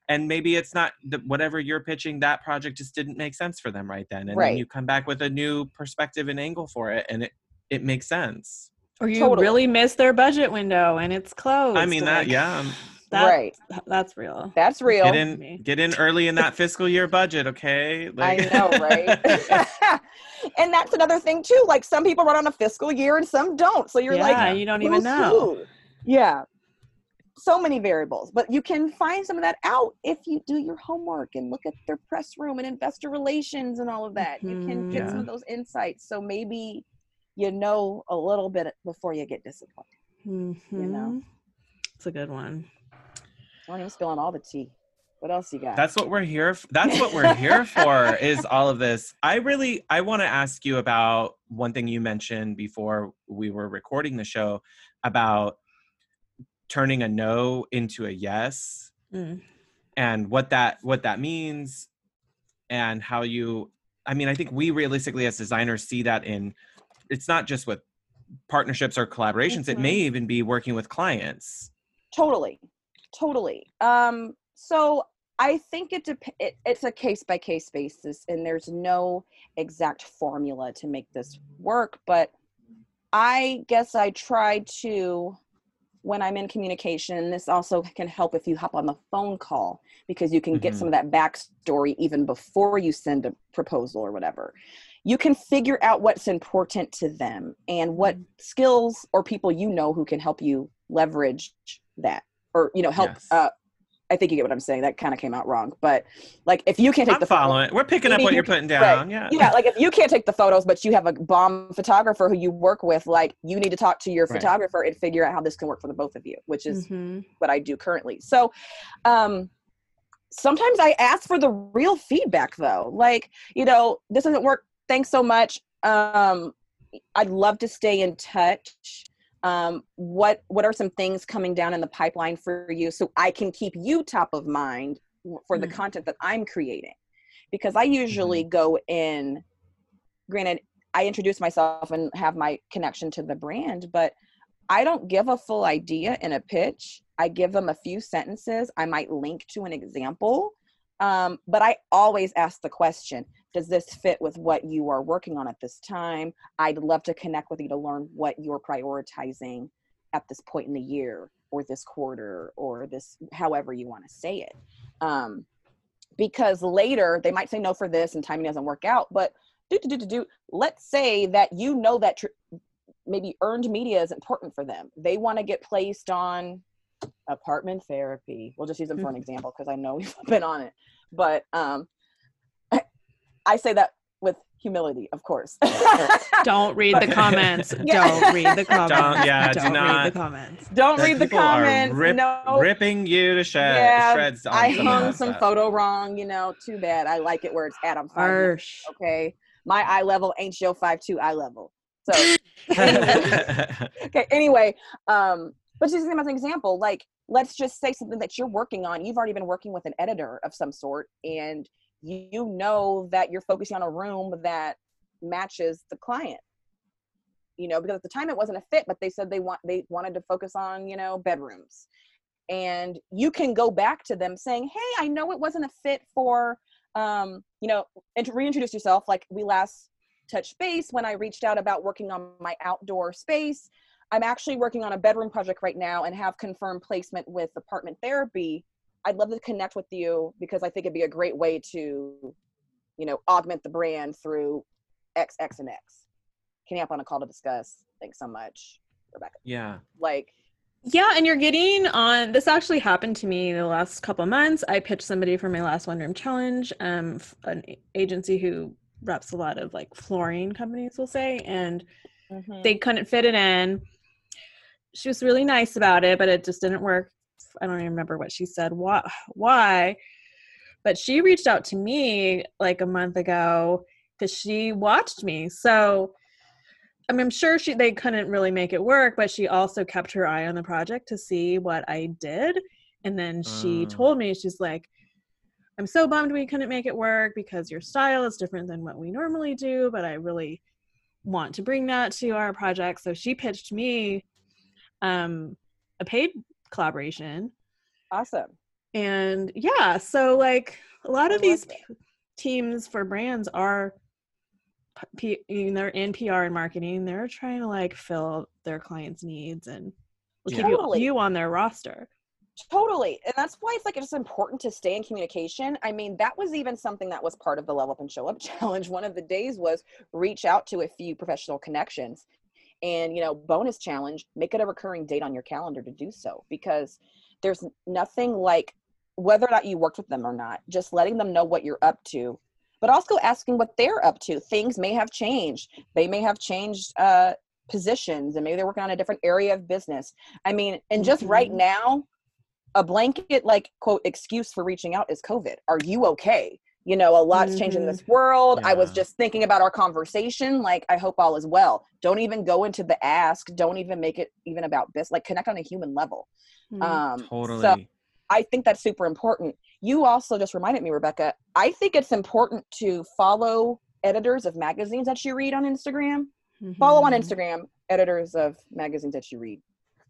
and maybe it's not the, whatever you're pitching that project just didn't make sense for them right then and then you come back with a new perspective and angle for it and it it makes sense Or you Totally. really miss their budget window and it's closed. i mean that like, yeah um, that- right That's real. that's real get in get in early in that fiscal year budget okay I know, right? and that's another thing too. Like some people run on a fiscal year and some don't. So you're yeah, like, you don't even know. who? Yeah. So many variables, but you can find some of that out if you do your homework and look at their press room and investor relations and all of that. You can get some Mhm. of those insights. So maybe you know a little bit before you get disappointed. You know. Mhm. It's a good one. I don't even spilling all the tea. What else you got? That's what we're here. f- That's what we're here for. Is all of this. I really. I want to ask you about one thing you mentioned before we were recording the show about turning a no into a yes Mm. and what that what that means and how you. I mean, I think we realistically as designers see that in it's not just with partnerships or collaborations mm-hmm. it may mm-hmm. even be working with clients totally totally um so i think it, dep- it it's a case by case basis and there's no exact formula to make this work but i guess i try to when i'm in communication this also can help if you hop on the phone call because you can mm-hmm. get some of that backstory even before you send a proposal or whatever you can figure out what's important to them and what mm-hmm. skills or people you know who can help you leverage that or you know help yes. uh, I think you get what I'm saying. That kind of came out wrong, but like if you can't take I'm the following, we're picking up what you're putting down. Right. Yeah, yeah. Like if you can't take the photos, but you have a bomb photographer who you work with, like you need to talk to your right. photographer and figure out how this can work for the both of you, which is mm-hmm. what I do currently. So, um, sometimes I ask for the real feedback though. Like you know, this doesn't work thanks so much. Um, I'd love to stay in touch. Um, what what are some things coming down in the pipeline for you so I can keep you top of mind for the mm-hmm. content that I'm creating? Because I usually mm-hmm. go in. Granted, I introduce myself and have my connection to the brand, but I don't give a full idea in a pitch. I give them a few sentences. I might link to an example, um, but I always ask the question does this fit with what you are working on at this time i'd love to connect with you to learn what you're prioritizing at this point in the year or this quarter or this however you want to say it um, because later they might say no for this and timing doesn't work out but do do do do do. let's say that you know that tr- maybe earned media is important for them they want to get placed on apartment therapy we'll just use them for an mm-hmm. example because i know we've been on it but um I say that with humility, of course. don't read the comments. Yeah. Don't read the comments. Don't, yeah, don't do not. read the comments. Don't read the comments. Rip, no. Ripping you to shred, yeah, shreds. I hung some photo wrong. You know, too bad. I like it where it's at. I'm Harsh. Okay, my eye level ain't your five two eye level. So, okay. Anyway, um, but just as an example, like let's just say something that you're working on. You've already been working with an editor of some sort, and you know that you're focusing on a room that matches the client you know because at the time it wasn't a fit but they said they want they wanted to focus on you know bedrooms and you can go back to them saying hey i know it wasn't a fit for um you know and to reintroduce yourself like we last touched base when i reached out about working on my outdoor space i'm actually working on a bedroom project right now and have confirmed placement with apartment therapy I'd love to connect with you because I think it'd be a great way to, you know, augment the brand through X, X, and X. Can you hop on a call to discuss? Thanks so much, Rebecca. Yeah. Like, yeah, and you're getting on. This actually happened to me the last couple months. I pitched somebody for my last one room challenge, um, an agency who reps a lot of like flooring companies, we'll say, and mm-hmm. they couldn't fit it in. She was really nice about it, but it just didn't work I don't even remember what she said. Why? Why? But she reached out to me like a month ago because she watched me. So I mean, I'm sure she they couldn't really make it work, but she also kept her eye on the project to see what I did. And then she uh. told me, she's like, I'm so bummed we couldn't make it work because your style is different than what we normally do, but I really want to bring that to our project. So she pitched me um, a paid collaboration. Awesome. And yeah, so like a lot of these p- teams for brands are P- they're in PR and marketing. They're trying to like fill their clients' needs and keep totally. you on their roster. Totally. And that's why it's like it's important to stay in communication. I mean, that was even something that was part of the Level Up and Show Up challenge. One of the days was reach out to a few professional connections and you know bonus challenge make it a recurring date on your calendar to do so because there's nothing like whether or not you worked with them or not just letting them know what you're up to but also asking what they're up to. Things may have changed. They may have changed uh, positions and maybe they're working on a different area of business. I mean and just mm-hmm. right now a blanket like quote excuse for reaching out is covid. Are you okay you know a lot's mm-hmm. changed in this world yeah. i was just thinking about our conversation like i hope all is well don't even go into the ask don't even make it even about this like connect on a human level mm-hmm. um totally so i think that's super important you also just reminded me rebecca i think it's important to follow editors of magazines that you read on instagram follow on Mhm. Instagram, editors of magazines that you read.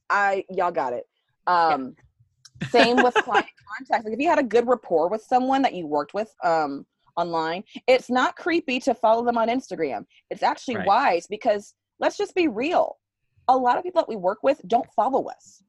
I y'all got it. Um same with client contact. Like if you had a good rapport with someone that you worked with um online, it's not creepy to follow them on Instagram. It's actually Right. wise because let's just be real. A lot of people that we work with don't follow us.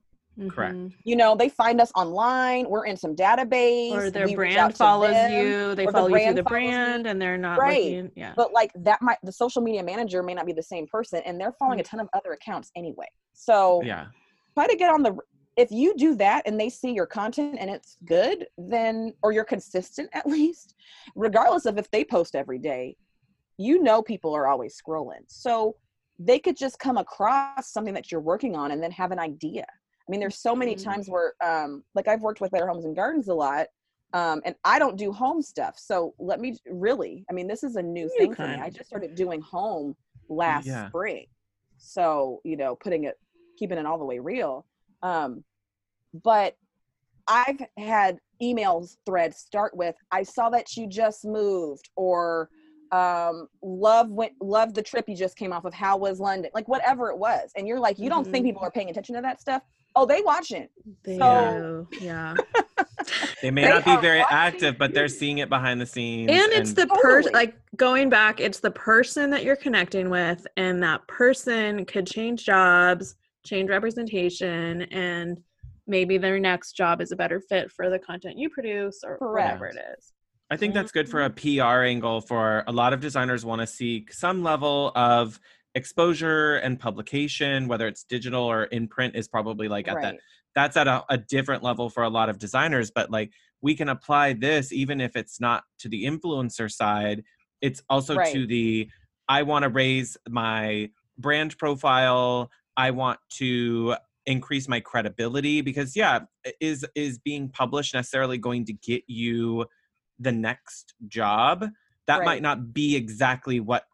Correct. Mhm. You know, they find us online, we're in some database. Or their we reach out brand follows them, you. They or the follow you through the follows you. brand, and they're not Right. looking. Yeah. but like that might the social media manager may not be the same person and they're following a Mm. ton of other accounts anyway so Yeah. try to get on the if you do that and they see your content and it's good then or you're consistent at least regardless of if they post every day you know people are always scrolling so they could just come across something that you're working on and then have an idea i mean there's so many Mhm. times where um like i've worked with better homes and gardens a lot um, and I don't do home stuff. So let me really, I mean, this is a new You thing for me. I just started doing home last Yeah. spring. So, you know, putting it, keeping it all the way real. Um, but I've had emails threads start with, I saw that you just moved or, um, love went, love the trip you just came off of. How was London? Like whatever it was. And you're like, you don't think Mhm. people are paying attention to that stuff? Oh, they watching. They So- do, yeah. They may They not be very watching active, but they're seeing it behind the scenes. and it's the person Totally. like going back it's the person that you're connecting with and that person could change jobs change representation and maybe their next job is a better fit for the content you produce or whatever it is. I think that's good for a Mm-hmm. PR angle for a lot of designers want to seek some level of exposure and publication, whether it's digital or in print is probably like at that that's at a, a different level for a lot of designers, but like we can apply this even if it's not to the influencer side, it's also Right. to the I want to raise my brand profile, I want to increase my credibility because yeah, is is being published necessarily going to get you the next job that Right. might not be exactly what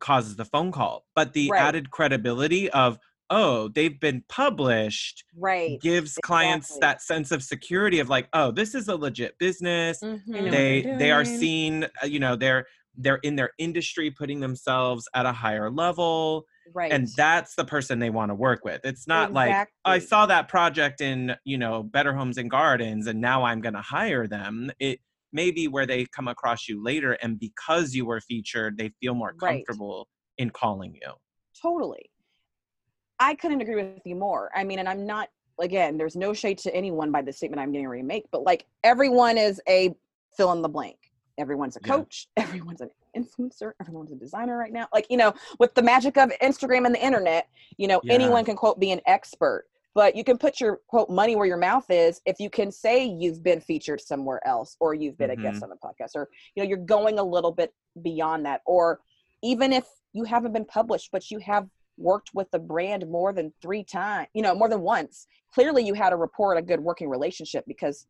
causes the phone call but the Right. added credibility of oh they've been published Right. gives clients that sense of security of like oh this is a legit business Mhm. they they are seen uh, you know they're they're in their industry putting themselves at a higher level right. and that's the person they want to work with it's not like i saw that project in you know better homes and gardens and now i'm going to hire them it may be where they come across you later and because you were featured they feel more Right. comfortable in calling you totally. I couldn't agree with you more. I mean, and I'm not again, there's no shade to anyone by the statement I'm getting ready to make, but like everyone is a fill in the blank. Everyone's a Yeah. coach, everyone's an influencer, everyone's a designer right now. Like, you know, with the magic of Instagram and the internet, you know, Yeah. anyone can quote be an expert. But you can put your quote money where your mouth is if you can say you've been featured somewhere else or you've been a guest Mhm. on the podcast or you know you're going a little bit beyond that or even if you haven't been published but you have worked with the brand more than three times you know more than once clearly you had a rapport a good working relationship because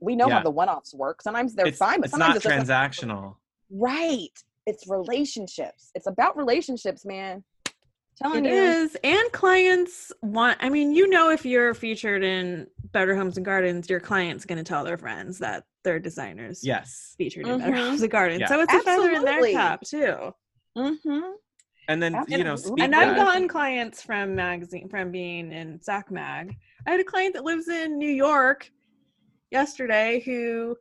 we know Yeah. how the one-offs work sometimes they're it's, fine but it's sometimes not it's just a- transactional right it's relationships it's about relationships man telling It you is, and clients want. I mean, you know, if you're featured in Better Homes and Gardens, your client's going to tell their friends that their designers yes featured in Better Mhm. Homes and Gardens. Yeah. So it's a feather in their cap too. mm-hmm. and then you know speak and I've gotten clients from magazine from being in Sac Mag. I had a client that lives in New York yesterday who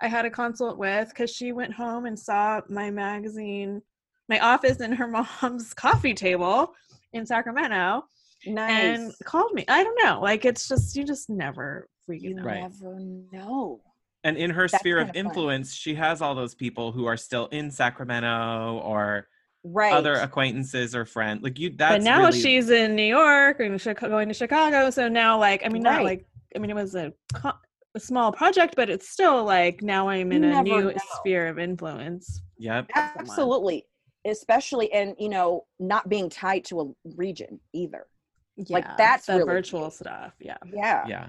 I had a consult with because she went home and saw my magazine, my office and her mom's coffee table in Sacramento nice and called me. I don't know. Like it's just you just never freaking you know. Right. never know and in her That's sphere of kinda fun. influence she has all those people who are still in sacramento or right other acquaintances or friends like you that's but now really, she's in New York and Chica- going to Chicago. So now, like, I mean, not like, I mean, it was a, co- a small project, but it's still like now I'm in You a new know. sphere of influence. yep absolutely especially and you know not being tied to a region either Like, that's the really virtual cute. stuff. Yeah. yeah yeah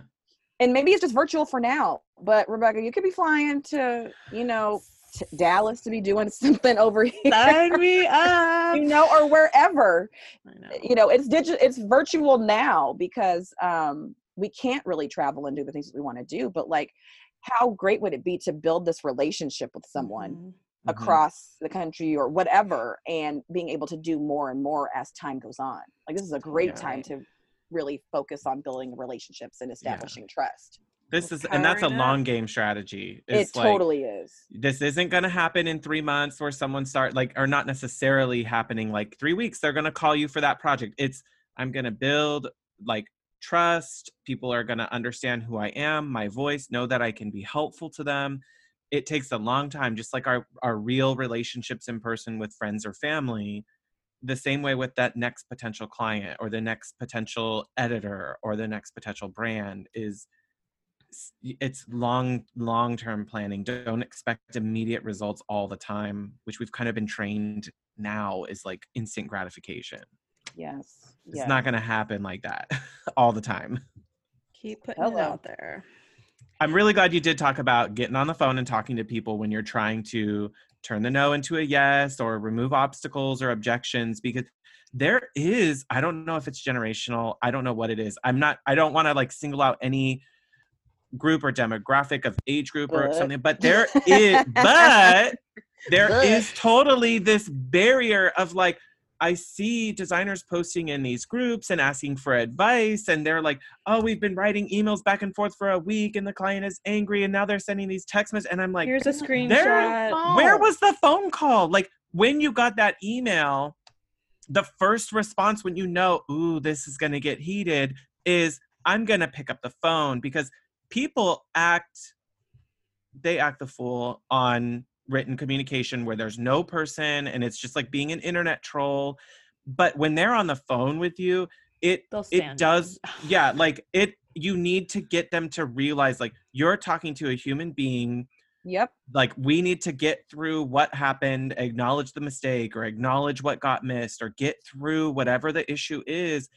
and maybe it's just virtual for now but rebecca you could be flying to you know t- dallas to be doing something over here Sign me up. you know or wherever I know. you know it's digital it's virtual now because um we can't really travel and do the things that we want to do but like how great would it be to build this relationship with someone Mhm. Mhm. across the country or whatever and being able to do more and more as time goes on like this is a great Yeah. time to really focus on building relationships and establishing trust This is, and that's a long game strategy. it It's like, totally is this isn't going to happen in three months where someone start like or not necessarily happening like three weeks they're going to call you for that project it's i'm going to build like trust people are going to understand who i am my voice know that i can be helpful to them. It takes a long time just like our our real relationships in person with friends or family the same way with that next potential client or the next potential editor or the next potential brand is it's long long term planning. Don't expect immediate results all the time which we've kind of been trained now is like instant gratification yes it's yes. not going to happen like that all the time Keep putting Hello. it out there. i'm really glad you did talk about getting on the phone and talking to people when you're trying to turn the no into a yes or remove obstacles or objections because there is i don't know if it's generational i don't know what it is i'm not i don't want to like single out any group or demographic of age group or something but there is but there But- is totally this barrier of like I see designers posting in these groups and asking for advice, and they're like, "Oh, we've been writing emails back and forth for a week, and the client is angry, and now they're sending these text messages." And I'm like, Here's a screenshot. "Where was the phone call? Like when you got that email, the first response when you know, ooh, this is gonna get heated, is I'm gonna pick up the phone because people act, they act the fool on written communication where there's no person and it's just like being an internet troll. But when they're on the phone with you, it it does yeah like it you need to get them to realize like you're talking to a human being yep like we need to get through what happened acknowledge the mistake or acknowledge what got missed or get through whatever the issue is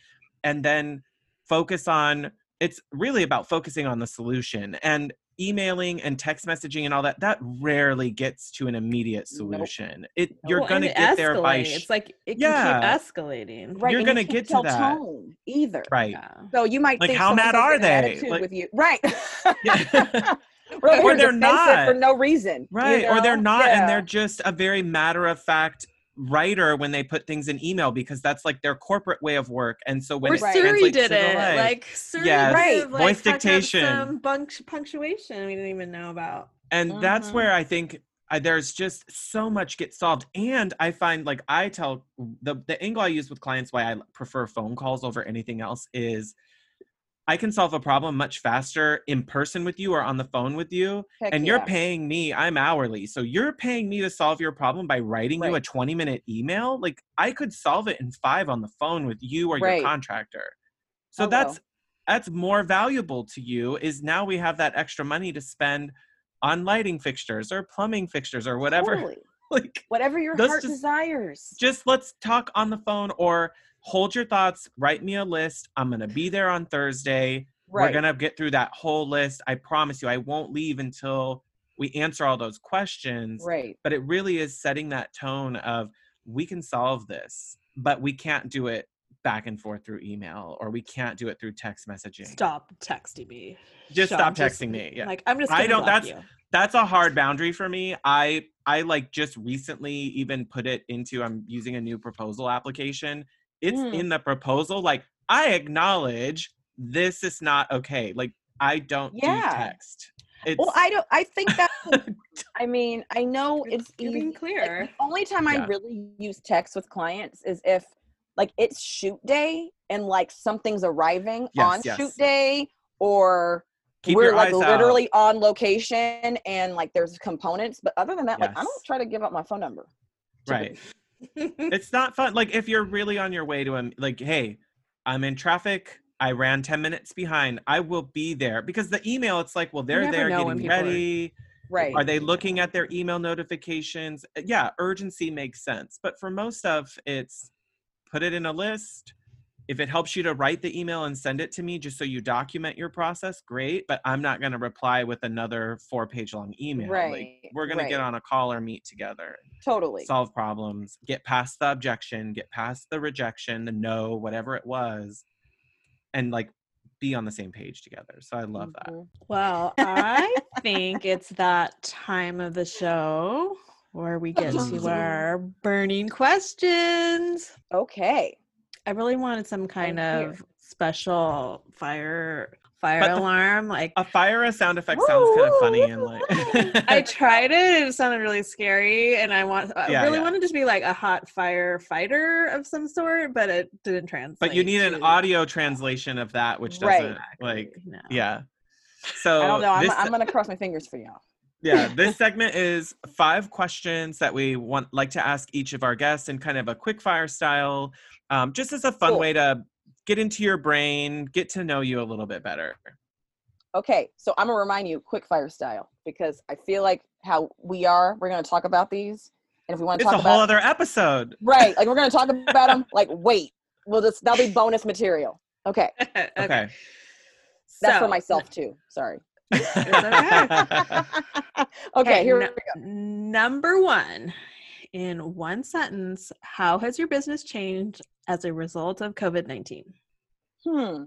and then focus on it's really about focusing on the solution and emailing and text messaging and all that that rarely gets to an immediate Nope. solution it you're Well, gonna and get there by sh- it's like it can Yeah. keep escalating. right You're and gonna you get to tell that. tone either right Yeah. so you might Like, think how mad are they? Like- with you right Or Or they're they're not. for no reason you right or they're know? not and they're just a very matter of fact writer when they put things in email because that's like their corporate way of work and so when Or it Right. Siri did it. life- Like Siri Yes. Right. like, Voice dictation. punctuation we didn't even know about. and that's Mhm. where i think I, there's just so much gets solved and i find like i tell the the angle i use with clients why i prefer phone calls over anything else is i can solve a problem much faster in person with you or on the phone with you Heck and you're yeah. paying me i'm hourly so you're paying me to solve your problem by writing you a 20 minute email like i could solve it in five on the phone with you or Right. your contractor so oh, Hello. that's that's more valuable to you is now we have that extra money to spend on lighting fixtures or plumbing fixtures or whatever Totally. like whatever your heart just- desires just let's talk on the phone or hold your thoughts write me a list. I'm gonna be there on thursday. Right. we're gonna get through that whole list. I promise you i won't leave until we answer all those questions. Right. But it really is setting that tone of we can solve this but we can't do it back and forth through email or we can't do it through text messaging. Stop texting me. Just Sean, stop texting me, yeah. Like I'm just. I don't- that's- you. that's a hard boundary for me. I i like just recently even put it into i'm using a new proposal application it's Mm. in the proposal like i acknowledge this is not okay like i don't Yeah. do text it's well i don't i think that i mean i know it's being easy. Like, clear. the only time Yeah. i really use text with clients is if like it's shoot day and like something's arriving Yes, on yes. shoot day or Keep we're like eyes out. literally on location and like there's components but other than that like i don't try to give up my phone number right it's not fun like if you're really on your way to a like hey i'm in traffic i ran 10 minutes behind i will be there because the email it's like well they're there getting people are- ready right Are they looking at their email notifications? Uh, Yeah, urgency makes sense. But for most of it's put it in a list. If it helps you to write the email and send it to me just so you document your process, great. But I'm not going to reply with another four page long email. Like, Right, we're going to get on a call or meet together, totally solve problems, get past the objection, get past the rejection, the no, whatever it was, and like be on the same page together. So I love that. Mhm. Well, I think it's that time of the show where we get to our burning questions. Okay. I really wanted some kind of special fire fire But the- alarm. Like A fire a sound effect sounds kind of funny and like. I tried it, it sounded really scary, and I want I Yeah, really yeah. wanted to be like a hot fire fighter of some sort, but it didn't translate. but you need an audio translation of that, which doesn't like no. yeah. So I don't know. I'm, this, I'm gonna cross my fingers for y'all. Yeah, this segment is five questions that we want like to ask each of our guests in kind of a quick fire style, um, just as a fun Cool. way to get into your brain, get to know you a little bit better. Okay, so I'm gonna remind you quick fire style because I feel like how we are, we're gonna talk about these, and if we want to talk about It's talk a whole about other episode. right, like we're gonna talk about them. Like, wait, we'll this that'll be bonus material. Okay, okay. Okay. that's for myself too. Sorry. okay. okay, here no- we go. Number one, in one sentence, how has your business changed as a result of COVID 19? Hmm.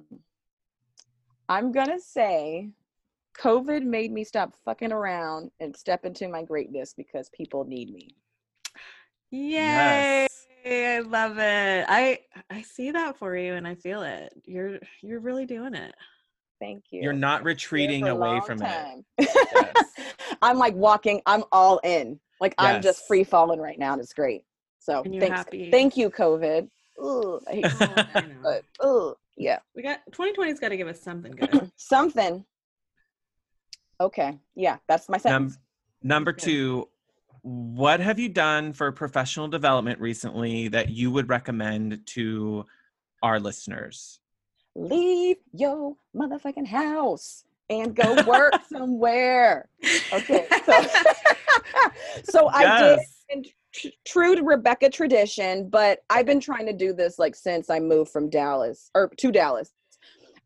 I'm gonna say COVID made me stop fucking around and step into my greatness because people need me. Yay! Yes. I love it. I I see that for you and I feel it. You're you're really doing it. Thank you. You're not retreating away from time. Yes. I'm like walking, I'm all in. Like I'm just free falling right now and it's great. So thanks. happy. Thank you, COVID. Ooh, I hate it. Oh, I but ooh, yeah. We got 2020's got to give us something good. Something. Okay. Yeah, that's my Num- number Good. two, what have you done for professional development recently that you would recommend to our listeners? Leave your motherfucking house and go work somewhere. Okay. So, so I did Yes. tr- true to Rebecca tradition, but I've been trying to do this like since I moved from Dallas or to Dallas.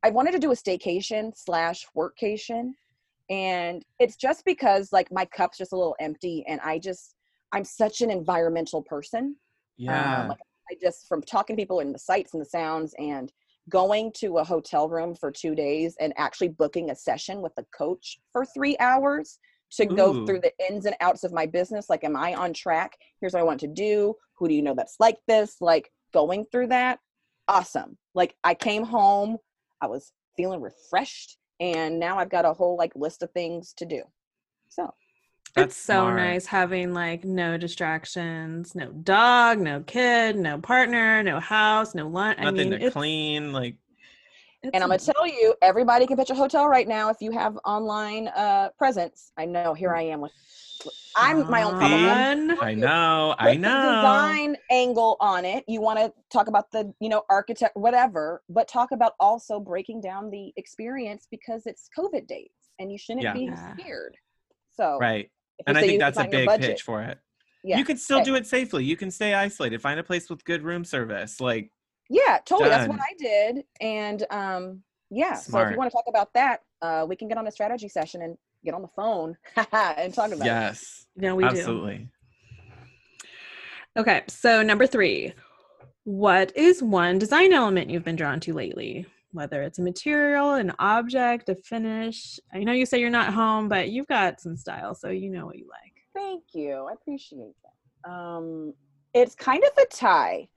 I wanted to do a staycation slash workcation, and it's just because like my cup's just a little empty, and I just I'm such an environmental person. Yeah. Um, like I just from talking to people and the sights and the sounds and going to a hotel room for two days and actually booking a session with a coach for three hours to go through the ins and outs of my business. Like, am I on track? Here's what I want to do. Who do you know that's like this? Like going through that, awesome. Like I came home, I was feeling refreshed, and now I've got a whole like list of things to do. So That's it's so smart. nice having like no distractions, no dog, no kid, no partner, no house, no lunch. I Nothing mean, to it's, clean. Like, it's and I'm gonna tell you, everybody can pitch a hotel right now if you have online uh presence. I know here I am with I'm my own problem. I know, I Put the know. design angle on it. You want to talk about the, you know, architect, whatever, but talk about also breaking down the experience because it's COVID days and you shouldn't Yeah. be scared. So, Right. If you And I think that's a big budget, pitch for it. Yeah. You can still okay. do it safely. You can stay isolated. Find a place with good room service. Like, Yeah, totally. That's what I did. And um, yeah. So if you want to talk about that, uh, we can get on a strategy session and get on the phone and talk about it. yes, No, we do. absolutely. Okay, so number three, what is one design element you've been drawn to lately? Whether it's a material, an object, a finish. I know you say you're not home, but you've got some style, so you know what you like. Thank you. I appreciate that. Um, it's kind of a tie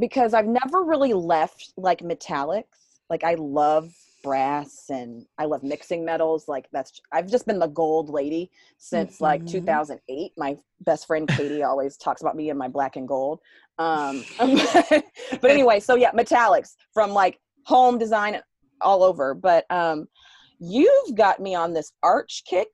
because I've never really left like metallics. Like I love brass and I love mixing metals. Like that's I've just been the gold lady since like Mhm. 2008. My best friend Katie always talks about me in my black and gold. Um, but anyway, so yeah, metallics from like home design all over. But um, you've got me on this arch kick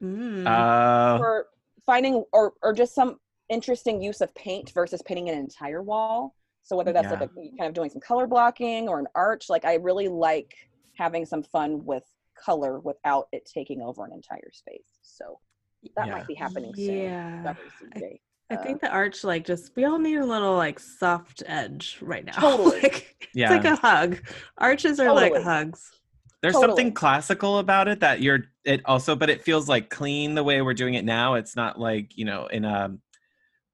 Mm. Uh, for finding or or just some interesting use of paint versus painting an entire wall. So whether that's like a, kind of doing some color blocking or an arch, like I really like having some fun with color without it taking over an entire space. So that Yeah. might be happening soon. Yeah. WCJ. I Uh, think the arch, like, just we all need a little like soft edge right now. Totally. like, yeah. It's like a hug. Arches are like hugs. There's Totally. something classical about it that you're it also, but it feels like clean the way we're doing it now. It's not like, you know, in a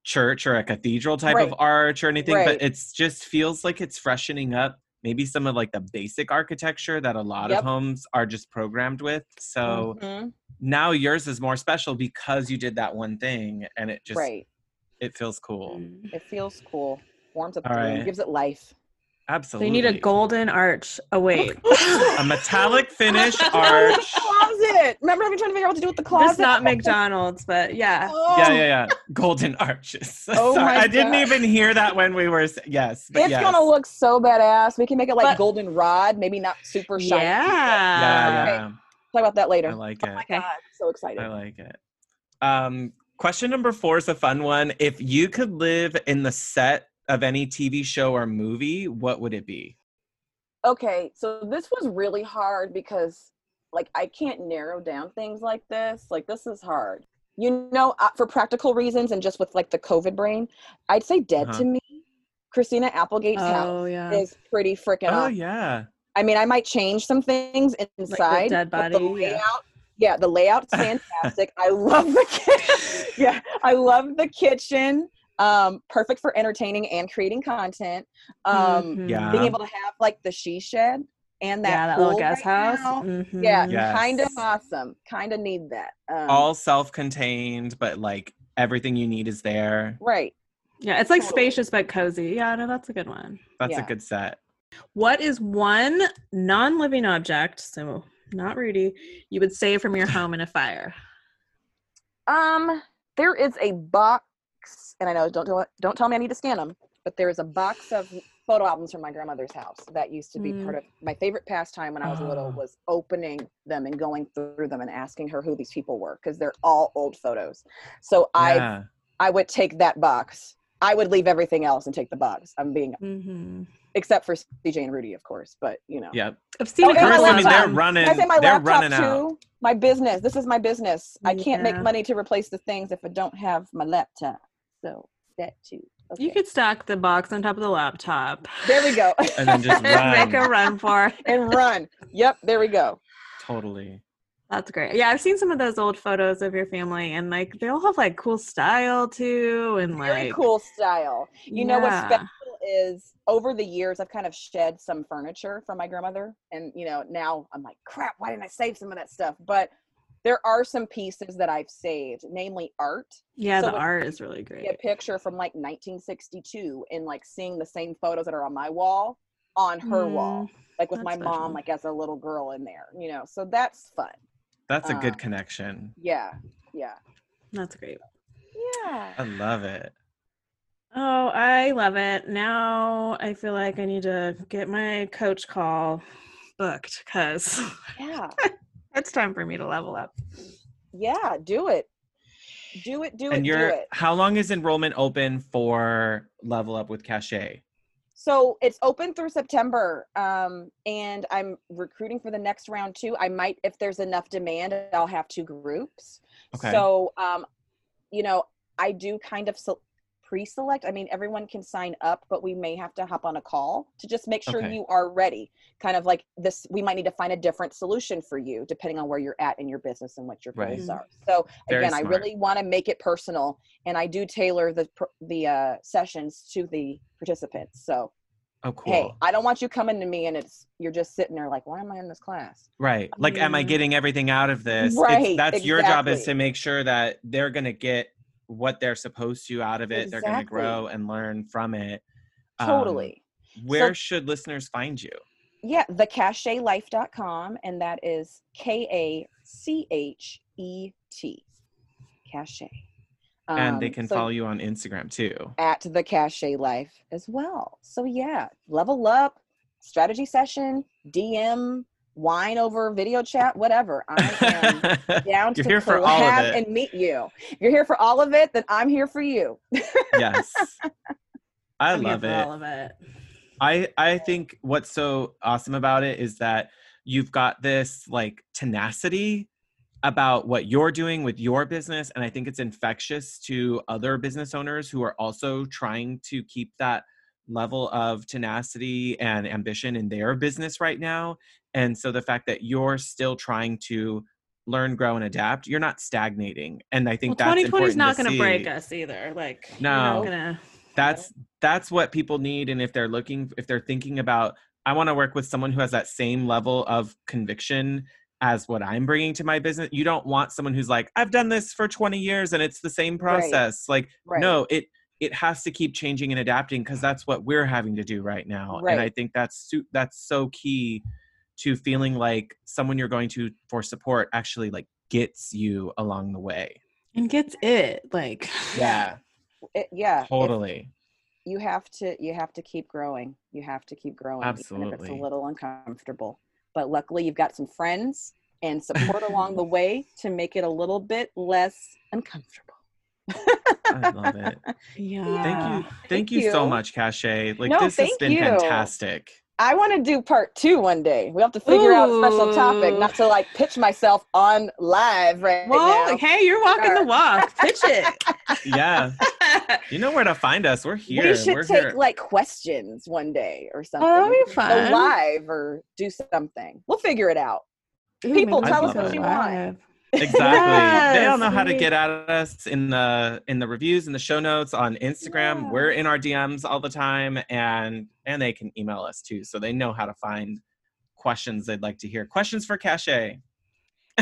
church or a cathedral type Right. of arch or anything, Right. but it's just feels like it's freshening up maybe some of like the basic architecture that a lot Yep. of homes are just programmed with. So Mhm. now yours is more special because you did that one thing and it just right. It feels cool. Mm. It feels cool. Warms up All the room, right. gives it life. So Absolutely. you need a golden arch. Oh wait, a metallic finish arch. closet. Remember, I've been trying to figure out what to do with the closet. this not McDonald's, but yeah. Oh, Yeah, yeah, yeah. Golden arches. Oh Sorry, my I didn't God. even hear that when we were yes, but It's yes. gonna look so badass. We can make it like But- golden rod, maybe not super shiny. Yeah. yeah, Okay. Talk about that later. I like it. oh it. my Okay. god, so excited. I like it. Um, question number four is a fun one. If you could live in the set of any TV show or movie, what would it be? okay, so this was really hard because like I can't narrow down things like this. Like this is hard. You know, uh, for practical reasons and just with like the COVID brain, I'd say dead Uh-huh. to me. Christina Applegate's house Oh yeah. is pretty freaking Oh awesome. yeah. I mean, I might change some things inside. dead but the body, yeah. Layout, yeah. the layout's fantastic. I love the kitchen. yeah, I love the kitchen. Um, perfect for entertaining and creating content. Um, Mhm. Yeah. being able to have like the she shed and that, yeah, that little guest right house. now, Mhm. Yeah, Yes. kind of awesome. Kind of need that. Um, All self-contained, but like everything you need is there. right. Yeah, it's like Totally. spacious but cozy. Yeah, no, that's a good one. That's Yeah. a good set. What is one non-living object, so not Rudy, you would save from your home in a fire? Um, there is a box, and I know don't tell, don't tell me I need to scan them, but there is a box of photo albums from my grandmother's house that used to be Mm. part of my favorite pastime when I was little Oh. was opening them and going through them and asking her who these people were because they're all old photos. So I I would take that box. I would leave everything else and take the box. I'm being Mm-hmm. Except for CJ and Rudy, of course, but you know. Yep. I've seen Oh, a and my couple First, I of mean, they're running. Can I say my they're laptop running too? out. My business. This is my business. I can't make money to replace the things if I don't have my laptop. So that too. You could stack the box on top of the laptop. There we go. And then just Make a run for. it. and run. Yep, there we go. Totally. That's great. Yeah, I've seen some of those old photos of your family, and like they all have like cool style too, and like Very cool style. You know what's special is over the years I've kind of shed some furniture from my grandmother, and you know now I'm like, crap, why didn't I save some of that stuff? But there are some pieces that I've saved, namely art. Yeah, So the art is really great. A picture from like 1962, and like seeing the same photos that are on my wall on her wall, like with my Mm, mom, special. like as a little girl in there. You know, so that's fun. That's a Uh, good connection. Yeah, yeah, That's great. yeah. I love it. Oh, I love it. Now I feel like I need to get my coach call booked because Yeah, it's time for me to level up. yeah. Do it. Do it. Do it. And do you're it. how long is enrollment open for Level Up with Cachet? So it's open through September, um, and I'm recruiting for the next round too. I might, if there's enough demand, I'll have two groups. Okay. So, um, you know, I do kind of se- pre-select. I mean, everyone can sign up, but we may have to hop on a call to just make sure Okay. you are ready. Kind of like this, we might need to find a different solution for you depending on where you're at in your business and what your Right. goals are. So Very again, I really want to make it personal, and I do tailor the the uh, sessions to the participants. So Oh, cool. hey, I don't want you coming to me and it's you're just sitting there like, why am I in this class? Right. Like, am I Mm. getting everything out of this? It's- Right, that's your job is to make sure that they're going to get what they're supposed to out of it. They're going to grow and learn from it. Um, Totally. where should listeners find you? Yeah, thecachetlife.com, and that is K A C H E T. Cachet. and they Um, can so follow you on Instagram too. at the Cachet Life as well. So yeah, level up, strategy session, DM, wine over video chat, whatever. I am down to here for all of collab it. and meet you. If you're here for all of it, then I'm here for you. yes. I I'm here love for it. All of it. I I think what's so awesome about it is that you've got this like tenacity about what you're doing with your business and I think it's infectious to other business owners who are also trying to keep that level of tenacity and ambition in their business right now. And so the fact that you're still trying to learn, grow and adapt, you're not stagnating. And I think Well, that's 2020 is not going to break us either. Like, No. gonna. that's that's what people need and if they're looking if they're thinking about I want to work with someone who has that same level of conviction as what I'm bringing to my business. You don't want someone who's like, I've done this for 20 years and it's the same process. Right. Like, right. no, it it has to keep changing and adapting because that's what we're having to do right now. Right. And I think that's that's so key to feeling like someone you're going to for support actually like gets you along the way and gets it like yeah it, yeah totally you have to you have to keep growing you have to keep growing absolutely if it's a little uncomfortable but luckily you've got some friends and support along the way to make it a little bit less uncomfortable I love it. Yeah. Thank you. Thank, thank you, you, so much, Cachet. Like no, this has been you. fantastic. I want to do part two one day. We have to figure Ooh. out a special topic, not to like pitch myself on live right well, now. hey, you're walking sure. the walk. Pitch it. yeah. You know where to find us. We're here. We should We're take here. like questions one day or something. Oh, that'd be fun. Go live or do something. We'll figure it out. Ooh, People, tell us what you want. Exactly. yes, they all know how to get at us in the in the reviews in the show notes on Instagram. Yeah. We're in our DMs all the time and and they can email us too. So they know how to find questions they'd like to hear. Questions for Cachet.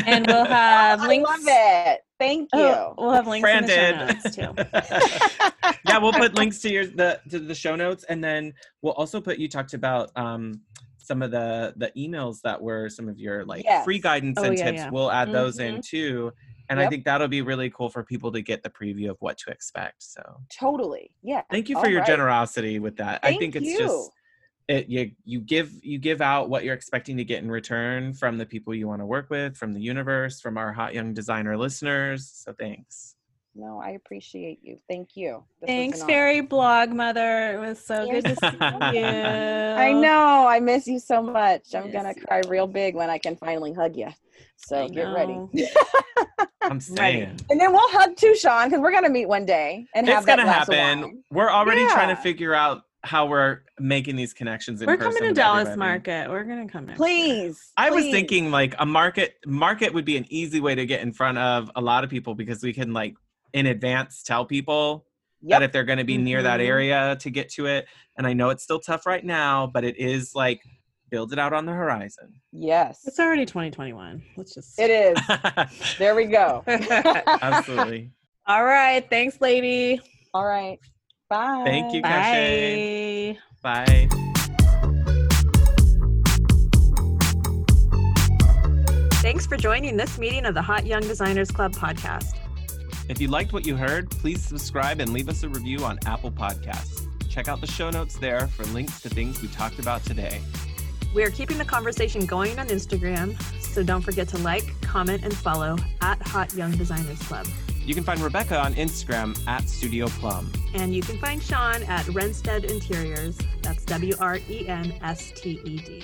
And we'll have links. I love it. Thank you. Oh, we'll have links Branded. in the show notes too. yeah, we'll put links to your the to the show notes and then we'll also put you talked about um some of the the emails that were some of your like yes. free guidance oh, and yeah, tips yeah. we'll add mm-hmm. those in mm-hmm. too and yep. i think that'll be really cool for people to get the preview of what to expect so totally yeah thank you for All your right. generosity with that thank i think it's you. just it you you give you give out what you're expecting to get in return from the people you want to work with from the universe from our hot young designer listeners so thanks no, I appreciate you. Thank you. This Thanks, Fairy Blog Mother. It was so good to see you. I know. I miss you so much. I'm gonna cry real big when I can finally hug you. So get ready. I'm saying. And then we'll hug too, Sean, because we're gonna meet one day and it's have gonna happen. We're already yeah. trying to figure out how we're making these connections we're coming to dallas everybody. market we're gonna come in please i please. was thinking like a market market would be an easy way to get in front of a lot of people because we can like in advance tell people yep. that if they're going to be mm-hmm. near that mm-hmm. area to get to it. And I know it's still tough right now, but it is like build it out on the horizon. Yes. It's already 2021. Let's just It is. there we go. Absolutely. All right. Thanks, lady. All right. Bye. Thank you, Cachet. Bye. Bye. Thanks for joining this meeting of the Hot Young Designers Club podcast. If you liked what you heard, please subscribe and leave us a review on Apple Podcasts. Check out the show notes there for links to things we talked about today. We are keeping the conversation going on Instagram, so don't forget to like, comment, and follow at Hot Young Designers Club. You can find Rebecca on Instagram at Studio Plum. And you can find Sean at Wrensted Interiors. That's W R E N S T E D.